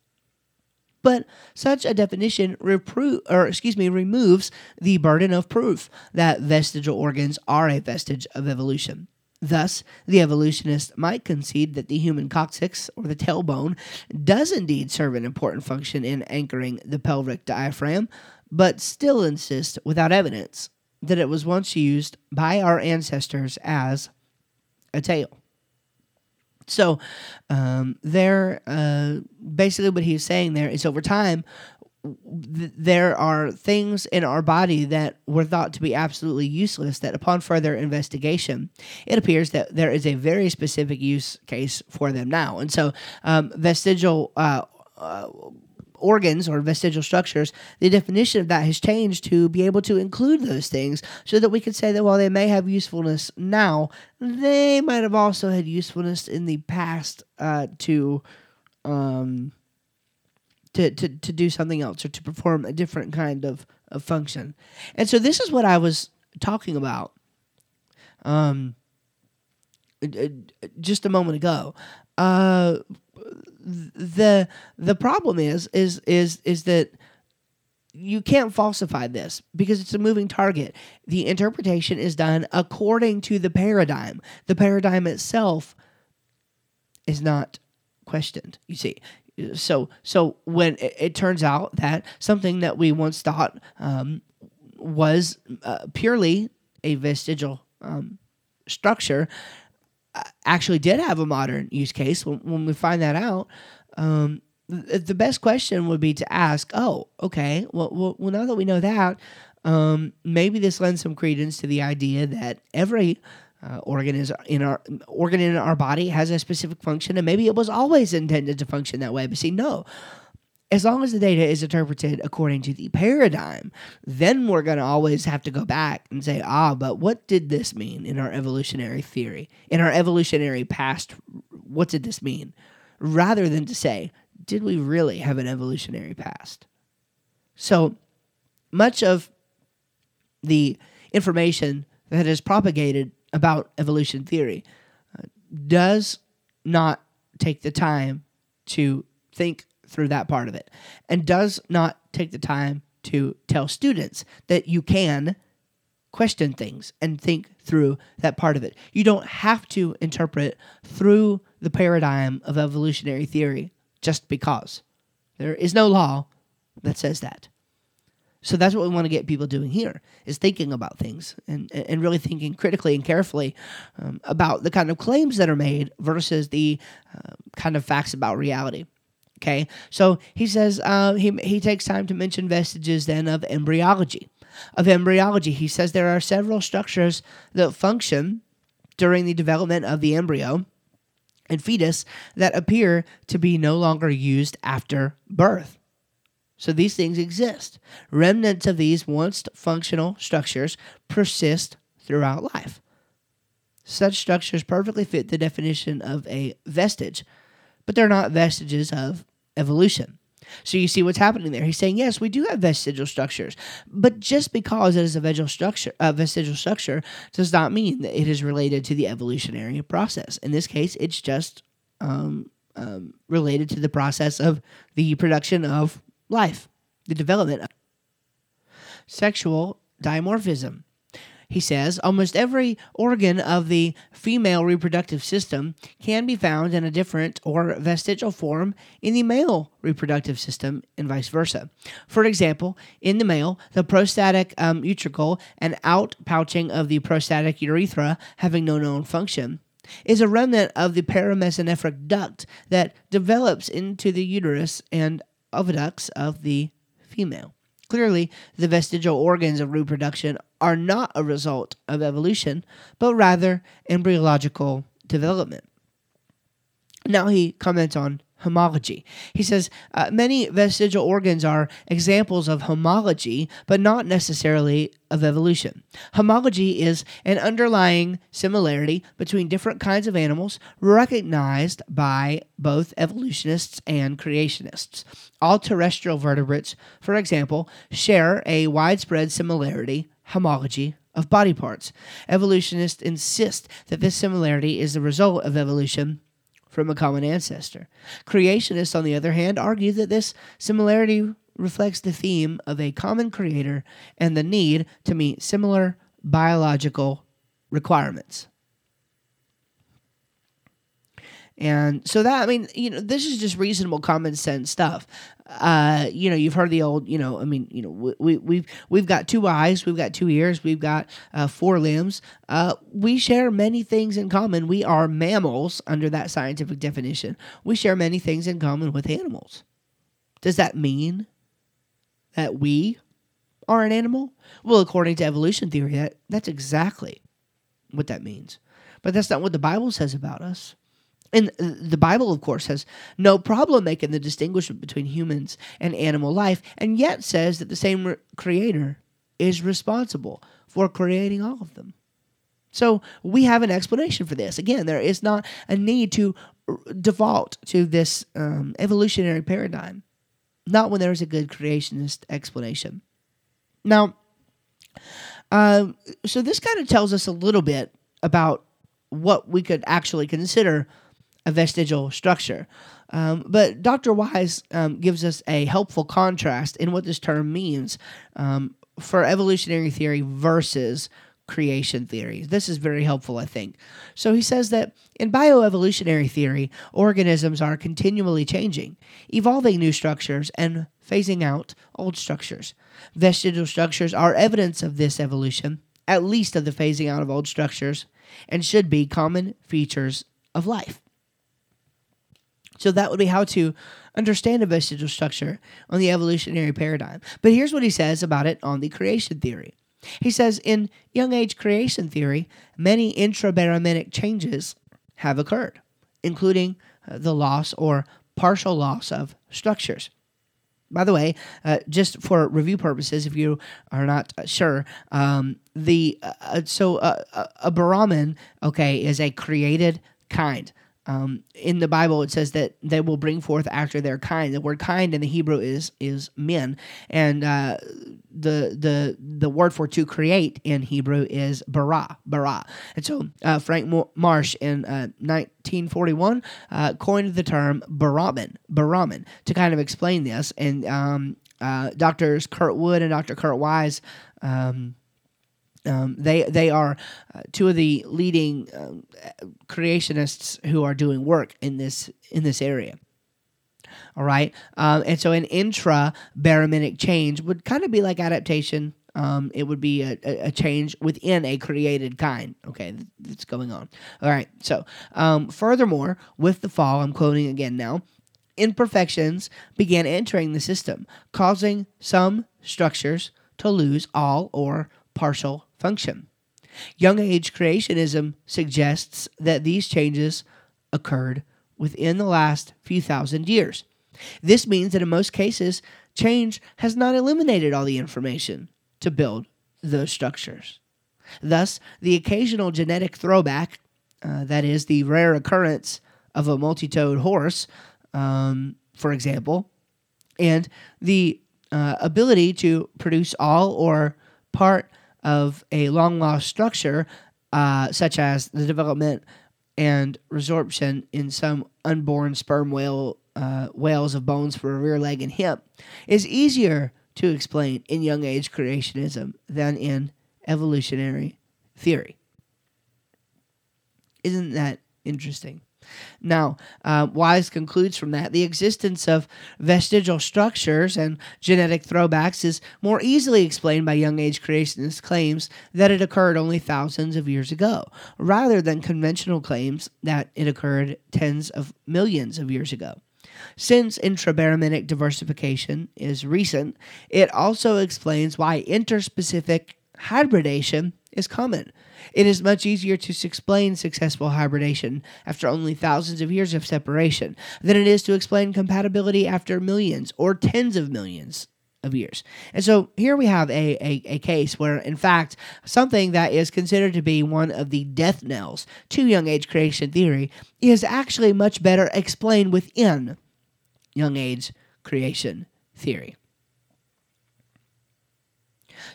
[SPEAKER 1] But such a definition repro- or excuse me removes the burden of proof that vestigial organs are a vestige of evolution. Thus, the evolutionist might concede that the human coccyx, or the tailbone, does indeed serve an important function in anchoring the pelvic diaphragm, but still insist, without evidence, that it was once used by our ancestors as a tail. So, um, there, uh, basically, what he's saying there is over time, there are things in our body that were thought to be absolutely useless that upon further investigation it appears that there is a very specific use case for them now. And so um, vestigial uh, uh, organs or vestigial structures the definition of that has changed to be able to include those things so that we could say that while they may have usefulness now they might have also had usefulness in the past uh, to um, to, to, to do something else or to perform a different kind of, of function. And so this is what I was talking about um, just a moment ago. Uh, the the problem is is is is that you can't falsify this because it's a moving target. The interpretation is done according to the paradigm. The paradigm itself is not questioned. You see, so so when it, it, turns out that something that we once thought um, was uh, purely a vestigial um, structure uh, actually did have a modern use case. When, when we find that out um, th- the best question would be to ask oh okay well, well, well now that we know that um, maybe this lends some credence to the idea that every uh, organ is in our organ in our body has a specific function, and maybe it was always intended to function that way. But see, no. As long as the data is interpreted according to the paradigm, then we're going to always have to go back and say, ah, but what did this mean in our evolutionary theory? In our evolutionary past, what did this mean? Rather than to say, did we really have an evolutionary past? So much of the information that is propagated about evolution theory uh, does not take the time to think through that part of it and does not take the time to tell students that you can question things and think through that part of it. You don't have to interpret through the paradigm of evolutionary theory just because. There is no law that says that. So that's what we want to get people doing here is thinking about things and, and really thinking critically and carefully um, about the kind of claims that are made versus the uh, kind of facts about reality. Okay, so he says uh, he, he takes time to mention vestiges then of embryology. Of embryology, he says there are several structures that function during the development of the embryo and fetus that appear to be no longer used after birth. So these things exist. Remnants of these once functional structures persist throughout life. Such structures perfectly fit the definition of a vestige, but they're not vestiges of evolution. So you see what's happening there. He's saying, yes, we do have vestigial structures, but just because it is a vestigial structure, a vestigial structure, does not mean that it is related to the evolutionary process. In this case, it's just um, um, related to the process of the production of life, the development of sexual dimorphism. He says almost every organ of the female reproductive system can be found in a different or vestigial form in the male reproductive system and vice versa. For example, in the male, the prostatic um, utricle and outpouching of the prostatic urethra having no known function is a remnant of the paramesonephric duct that develops into the uterus and oviducts of the female. Clearly, the vestigial organs of reproduction are not a result of evolution, but rather embryological development. Now he comments on homology. He says uh, many vestigial organs are examples of homology, but not necessarily of evolution. Homology is an underlying similarity between different kinds of animals recognized by both evolutionists and creationists. All terrestrial vertebrates, for example, share a widespread similarity, homology, of body parts. Evolutionists insist that this similarity is the result of evolution from a common ancestor. Creationists, on the other hand, argue that this similarity reflects the theme of a common creator and the need to meet similar biological requirements. And so that I mean, you know, this is just reasonable common sense stuff. Uh, you know, you've heard the old, you know, I mean, you know, we, we we've, we've got two eyes, we've got two ears, we've got uh, four limbs. Uh, we share many things in common. We are mammals under that scientific definition. We share many things in common with animals. Does that mean that we are an animal? Well, according to evolution theory, that, that's exactly what that means. But that's not what the Bible says about us. And the Bible, of course, has no problem making the distinguishment between humans and animal life, and yet says that the same creator is responsible for creating all of them. So we have an explanation for this. Again, there is not a need to default to this um, evolutionary paradigm, not when there is a good creationist explanation. Now, uh, so this kind of tells us a little bit about what we could actually consider a vestigial structure. Um, but Dr. Wise um, gives us a helpful contrast in what this term means um, for evolutionary theory versus creation theory. This is very helpful, I think. So he says that in bioevolutionary theory, organisms are continually changing, evolving new structures and phasing out old structures. Vestigial structures are evidence of this evolution, at least of the phasing out of old structures, and should be common features of life. So that would be how to understand a vestigial structure on the evolutionary paradigm. But here's what he says about it on the creation theory. He says in young age creation theory, many intrabaraminic changes have occurred, including uh, the loss or partial loss of structures. By the way, uh, just for review purposes, if you are not uh, sure, um, the uh, uh so uh, a baramin, okay, is a created kind. Um, in the Bible, it says that they will bring forth after their kind. The word "kind" in the Hebrew is is min, and uh, the the the word for to create in Hebrew is bara bara. And so uh, Frank Marsh in uh, 1941 uh, coined the term baramin baramin to kind of explain this. And um, uh, doctors Kurt Wood and Dr. Kurt Wise. Um, um, they they are uh, two of the leading um, creationists who are doing work in this in this area. All right, um, and so an intra-baraminic change would kind of be like adaptation. Um, it would be a, a, change within a created kind. Okay, that's going on. All right. So, um, furthermore, with the fall, I'm quoting again now. Imperfections began entering the system, causing some structures to lose all or partial function. Young age creationism suggests that these changes occurred within the last few thousand years. This means that in most cases, change has not eliminated all the information to build those structures. Thus, the occasional genetic throwback, uh, that is, the rare occurrence of a multi toed horse, um, for example, and the uh, ability to produce all or part of a long lost structure, uh, such as the development and resorption in some unborn sperm whale uh, whales of bones for a rear leg and hip, is easier to explain in young age creationism than in evolutionary theory. Isn't that interesting? Now, uh, Wise concludes from that the existence of vestigial structures and genetic throwbacks is more easily explained by young age creationist claims that it occurred only thousands of years ago, rather than conventional claims that it occurred tens of millions of years ago. Since intrabaraminic diversification is recent, it also explains why interspecific hybridation is common. It is much easier to explain successful hybridation after only thousands of years of separation than it is to explain compatibility after millions or tens of millions of years. And so here we have a, a, a, case where, in fact, something that is considered to be one of the death knells to young age creation theory is actually much better explained within young age creation theory.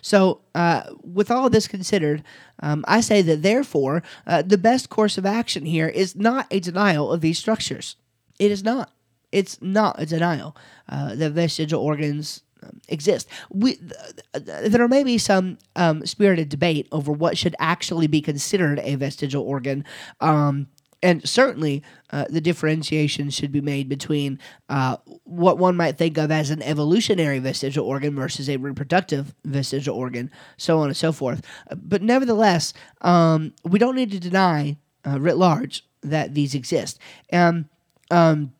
[SPEAKER 1] So, uh, with all of this considered, um, I say that therefore, uh, the best course of action here is not a denial of these structures. It is not. It's not a denial. Uh, the vestigial organs um, exist. We, there may be some um, spirited debate over what should actually be considered a vestigial organ. Um, and certainly, uh, the differentiation should be made between uh, what one might think of as an evolutionary vestigial organ versus a reproductive vestigial organ, so on and so forth. But nevertheless, um, we don't need to deny, uh, writ large, that these exist. And um,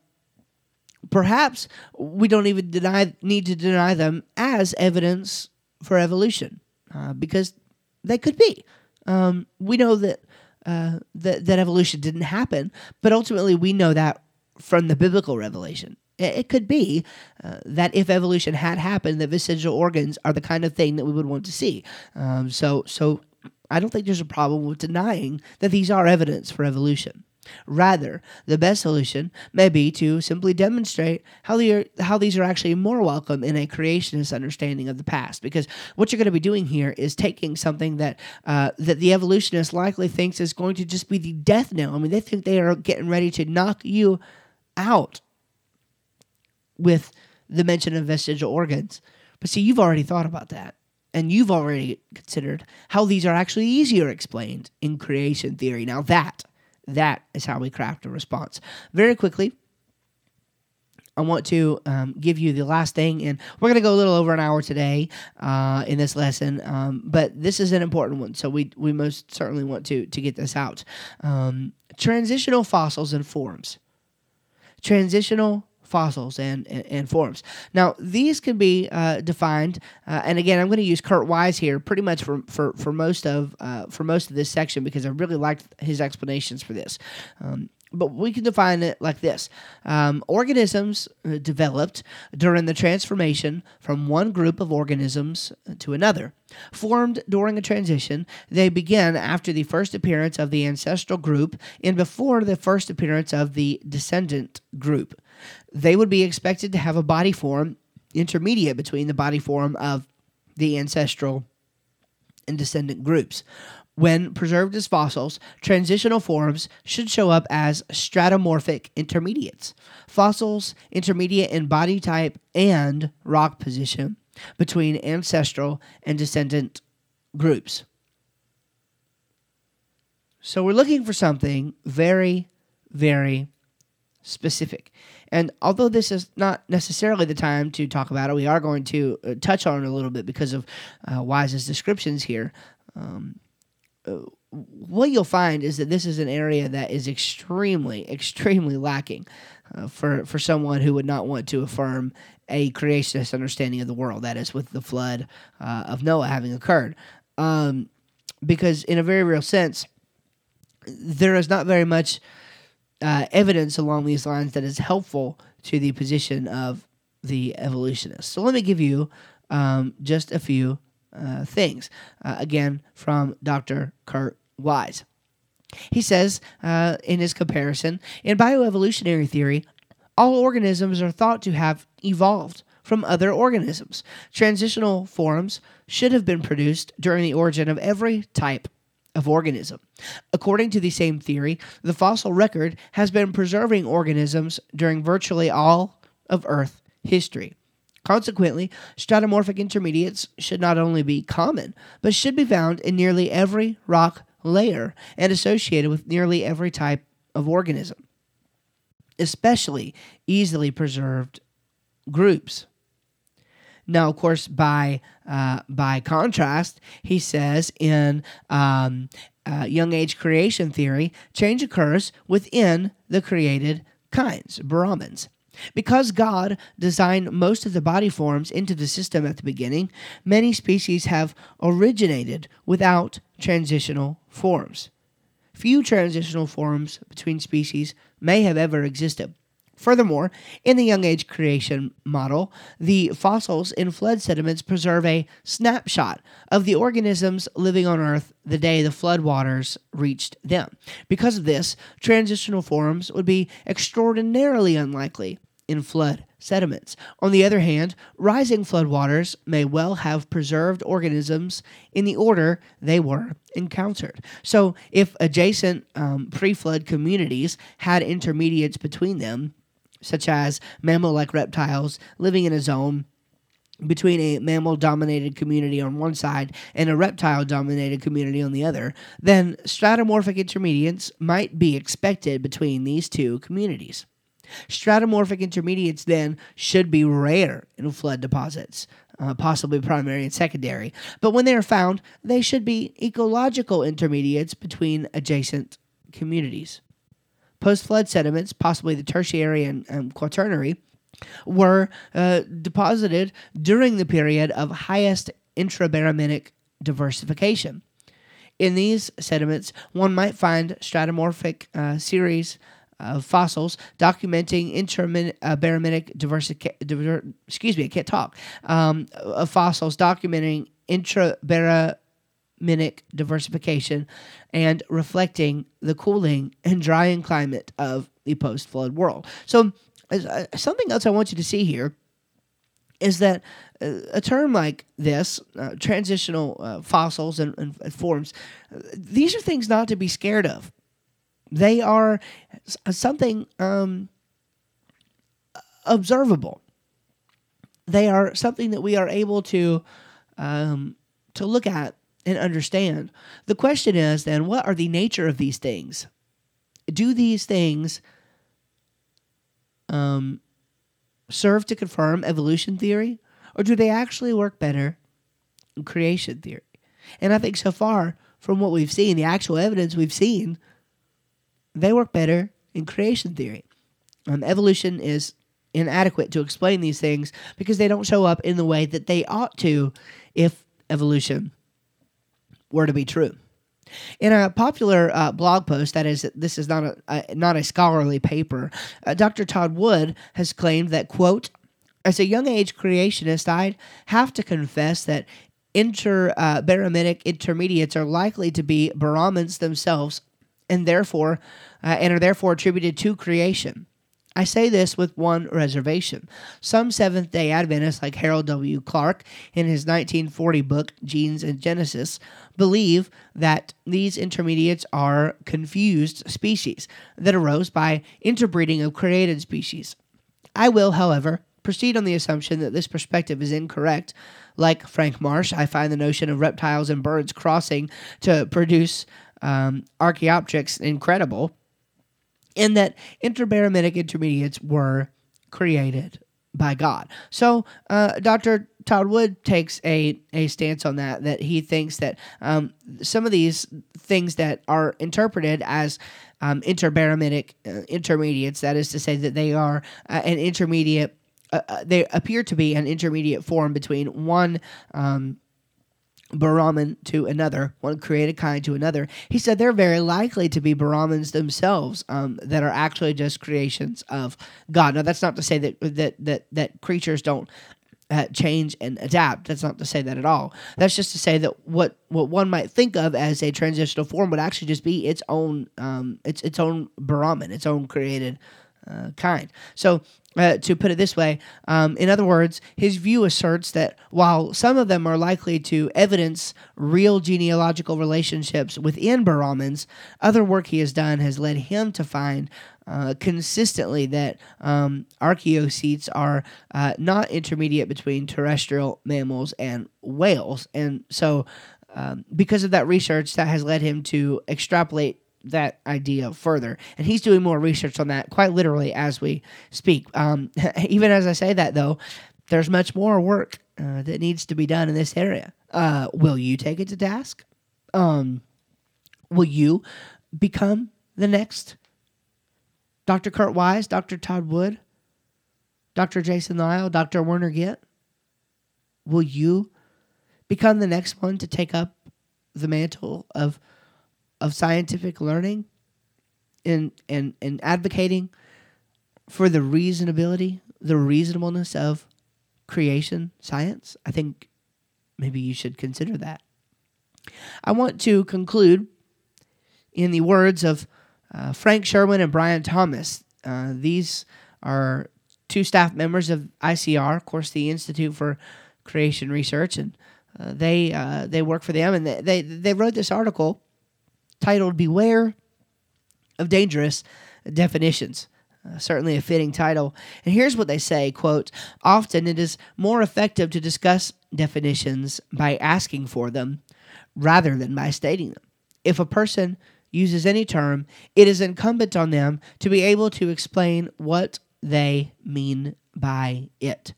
[SPEAKER 1] perhaps we don't even deny need to deny them as evidence for evolution, uh, because they could be. Um, we know that uh, that that evolution didn't happen, but ultimately we know that from the biblical revelation. It, it could be uh, that if evolution had happened, the vestigial organs are the kind of thing that we would want to see. Um, so so I don't think there's a problem with denying that these are evidence for evolution. Rather, the best solution may be to simply demonstrate how, how these are actually more welcome in a creationist understanding of the past. Because what you're going to be doing here is taking something that uh, that the evolutionist likely thinks is going to just be the death knell. I mean, they think they are getting ready to knock you out with the mention of vestigial organs. But see, you've already thought about that. And you've already considered how these are actually easier explained in creation theory. Now, that that is how we craft a response. Very quickly, I want to um, give you the last thing, and we're going to go a little over an hour today uh, in this lesson, um, but this is an important one, so we we most certainly want to to get this out. Um, transitional fossils and forms. Transitional fossils and, and, and forms. Now, these can be uh, defined, uh, and again, I'm going to use Kurt Wise here pretty much for, for, for most of uh, for most of this section because I really liked his explanations for this. Um, but we can define it like this um, organisms uh, developed during the transformation from one group of organisms to another. Formed during a transition, they begin after the first appearance of the ancestral group and before the first appearance of the descendant group they would be expected to have a body form intermediate between the body form of the ancestral and descendant groups. When preserved as fossils, transitional forms should show up as stratomorphic intermediates. Fossils intermediate in body type and rock position between ancestral and descendant groups. So we're looking for something very, very specific. And although this is not necessarily the time to talk about it, we are going to uh, touch on it a little bit because of uh, Wise's descriptions here. Um, what you'll find is that this is an area that is extremely, extremely lacking uh, for for someone who would not want to affirm a creationist understanding of the world. That is, with the flood uh, of Noah having occurred, um, because in a very real sense, there is not very much uh, evidence along these lines that is helpful to the position of the evolutionist. So let me give you um, just a few uh, things. Uh, again, from Dr. Kurt Wise. He says uh, in his comparison in bioevolutionary theory, all organisms are thought to have evolved from other organisms. Transitional forms should have been produced during the origin of every type of organism. According to the same theory, the fossil record has been preserving organisms during virtually all of Earth history. Consequently, stratomorphic intermediates should not only be common, but should be found in nearly every rock layer and associated with nearly every type of organism, especially easily preserved groups. Now, of course, by uh, by contrast, he says in um, uh, young age creation theory, change occurs within the created kinds, baramins. Because God designed most of the body forms into the system at the beginning, many species have originated without transitional forms. Few transitional forms between species may have ever existed. Furthermore, in the young age creation model, the fossils in flood sediments preserve a snapshot of the organisms living on Earth the day the floodwaters reached them. Because of this, transitional forms would be extraordinarily unlikely in flood sediments. On the other hand, rising floodwaters may well have preserved organisms in the order they were encountered. So, if adjacent um, pre flood communities had intermediates between them, such as mammal like reptiles living in a zone between a mammal dominated community on one side and a reptile dominated community on the other, then stratomorphic intermediates might be expected between these two communities. Stratomorphic intermediates then should be rare in flood deposits, uh, possibly primary and secondary, but when they are found, they should be ecological intermediates between adjacent communities. Post flood sediments, possibly the tertiary and um, quaternary, were uh, deposited during the period of highest intrabaraminic diversification. In these sediments, one might find stratomorphic uh, series of fossils documenting intrabaraminic uh, diversity. Diver, excuse me, I can't talk. Um, of fossils documenting intrabaraminic diversification and reflecting the cooling and drying climate of the post-flood world. So, uh, something else I want you to see here is that uh, a term like this, uh, transitional uh, fossils and, and forms, uh, these are things not to be scared of. They are something um, observable. They are something that we are able to um, to look at and understand. The question is then, what are the nature of these things? Do these things um, serve to confirm evolution theory, or do they actually work better in creation theory? And I think so far, from what we've seen, the actual evidence we've seen they work better in creation theory. Um, evolution is inadequate to explain these things because they don't show up in the way that they ought to if evolution were to be true. In a popular uh, blog post, that is, this is not a, not a scholarly paper, uh, Dr. Todd Wood has claimed that quote, as a young age creationist, I'd have to confess that interbaraminic uh, intermediates are likely to be baramins themselves and therefore uh, and are therefore attributed to creation. I say this with one reservation. Some Seventh day Adventists, like Harold W. Clark in his 1940 book, Genes and Genesis, believe that these intermediates are confused species that arose by interbreeding of created species. I will, however, proceed on the assumption that this perspective is incorrect. Like Frank Marsh, I find the notion of reptiles and birds crossing to produce um, Archaeopteryx incredible in that interbaraminic intermediates were created by God. So uh, Dr. Todd Wood takes a, a stance on that, that he thinks that um, some of these things that are interpreted as um, uh, intermediates, that is to say that they are uh, an intermediate, uh, uh, they appear to be an intermediate form between one um, baramin to another, one created kind to another. He said they're very likely to be baramins themselves um, that are actually just creations of God. Now, that's not to say that that that that creatures don't uh, change and adapt. That's not to say that at all. That's just to say that what what one might think of as a transitional form would actually just be its own um, its its own baramin, its own created uh, kind. So uh, to put it this way, um, in other words, his view asserts that while some of them are likely to evidence real genealogical relationships within baramins, other work he has done has led him to find uh, consistently that um, archaeocetes are uh, not intermediate between terrestrial mammals and whales. And so, um, because of that research, that has led him to extrapolate that idea further. And he's doing more research on that quite literally as we speak. Um, <laughs> even as I say that, though, there's much more work uh, that needs to be done in this area. Uh, will you take it to task? Um, will you become the next Dr. Kurt Wise, Dr. Todd Wood? Dr. Jason Lisle, Dr. Werner Gitt? Will you become the next one to take up the mantle of of scientific learning and and and advocating for the reasonability, the reasonableness of creation science? I think maybe you should consider that. I want to conclude in the words of uh, Frank Sherwin and Brian Thomas. Uh, these are two staff members of ICR, of course, the Institute for Creation Research, and uh, they uh, they work for them, and they, they they wrote this article titled "Beware of Dangerous Definitions." Uh, certainly a fitting title. And here's what they say, quote, "Often it is more effective to discuss definitions by asking for them rather than by stating them. If a person uses any term, it is incumbent on them to be able to explain what they mean by it.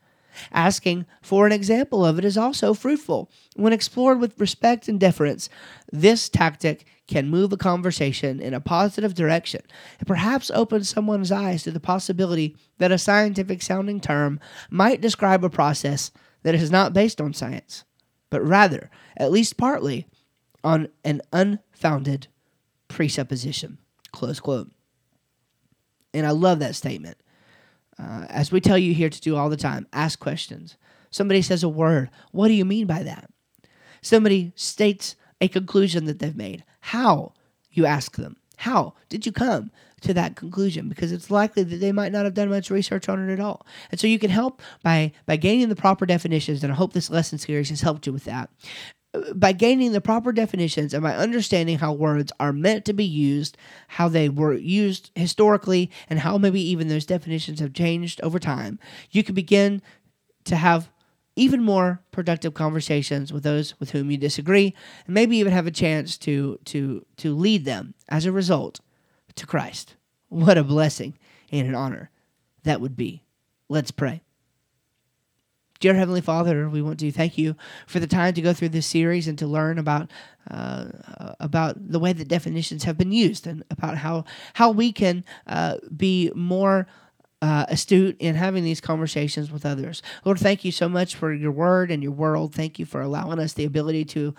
[SPEAKER 1] Asking for an example of it is also fruitful. When explored with respect and deference, this tactic can move a conversation in a positive direction and perhaps open someone's eyes to the possibility that a scientific sounding term might describe a process that is not based on science, but rather, at least partly, on an unfounded presupposition. Close quote. And I love that statement. Uh, as we tell you here to do all the time, ask questions. Somebody says a word. What do you mean by that? Somebody states a conclusion that they've made. How? You ask them. How did you come to that conclusion? Because it's likely that they might not have done much research on it at all. And so you can help by by gaining the proper definitions, and I hope this lesson series has helped you with that by gaining the proper definitions and by understanding how words are meant to be used, how they were used historically, and how maybe even those definitions have changed over time, you can begin to have even more productive conversations with those with whom you disagree, and maybe even have a chance to to to lead them as a result to Christ. What a blessing and an honor that would be. Let's pray. Dear Heavenly Father, we want to thank you for the time to go through this series and to learn about uh, about the way that definitions have been used and about how how we can uh, be more uh, astute in having these conversations with others. Lord, thank you so much for your word and your world. Thank you for allowing us the ability to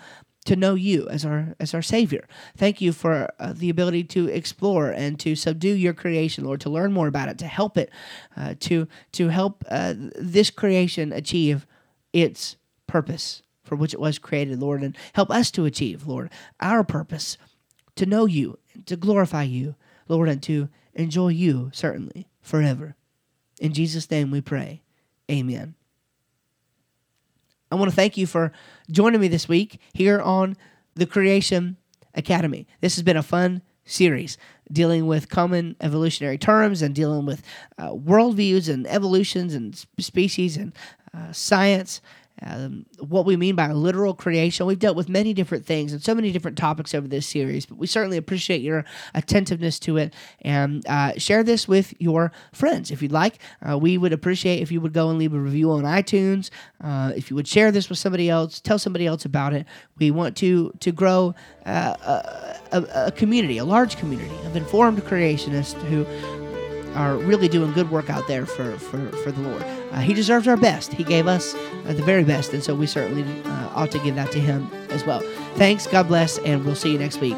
[SPEAKER 1] to know you as our as our savior. Thank you for uh, the ability to explore and to subdue your creation, Lord, to learn more about it, to help it, uh, to to help uh, this creation achieve its purpose for which it was created, Lord, and help us to achieve, Lord, our purpose to know you, to glorify you, Lord, and to enjoy you certainly forever. In Jesus' name we pray. Amen. I want to thank you for joining me this week here on the Creation Academy. This has been a fun series dealing with common evolutionary terms and dealing with uh, worldviews and evolutions and species and uh, science um, what we mean by literal creation. We've dealt with many different things and so many different topics over this series, but we certainly appreciate your attentiveness to it and uh, share this with your friends if you'd like. Uh, we would appreciate if you would go and leave a review on iTunes. Uh, if you would share this with somebody else, tell somebody else about it. We want to to grow uh, a, a, a community, a large community of informed creationists who are really doing good work out there for, for, for the Lord. Uh, he deserves our best. He gave us uh, the very best, and so we certainly uh, ought to give that to him as well. Thanks, God bless, and we'll see you next week.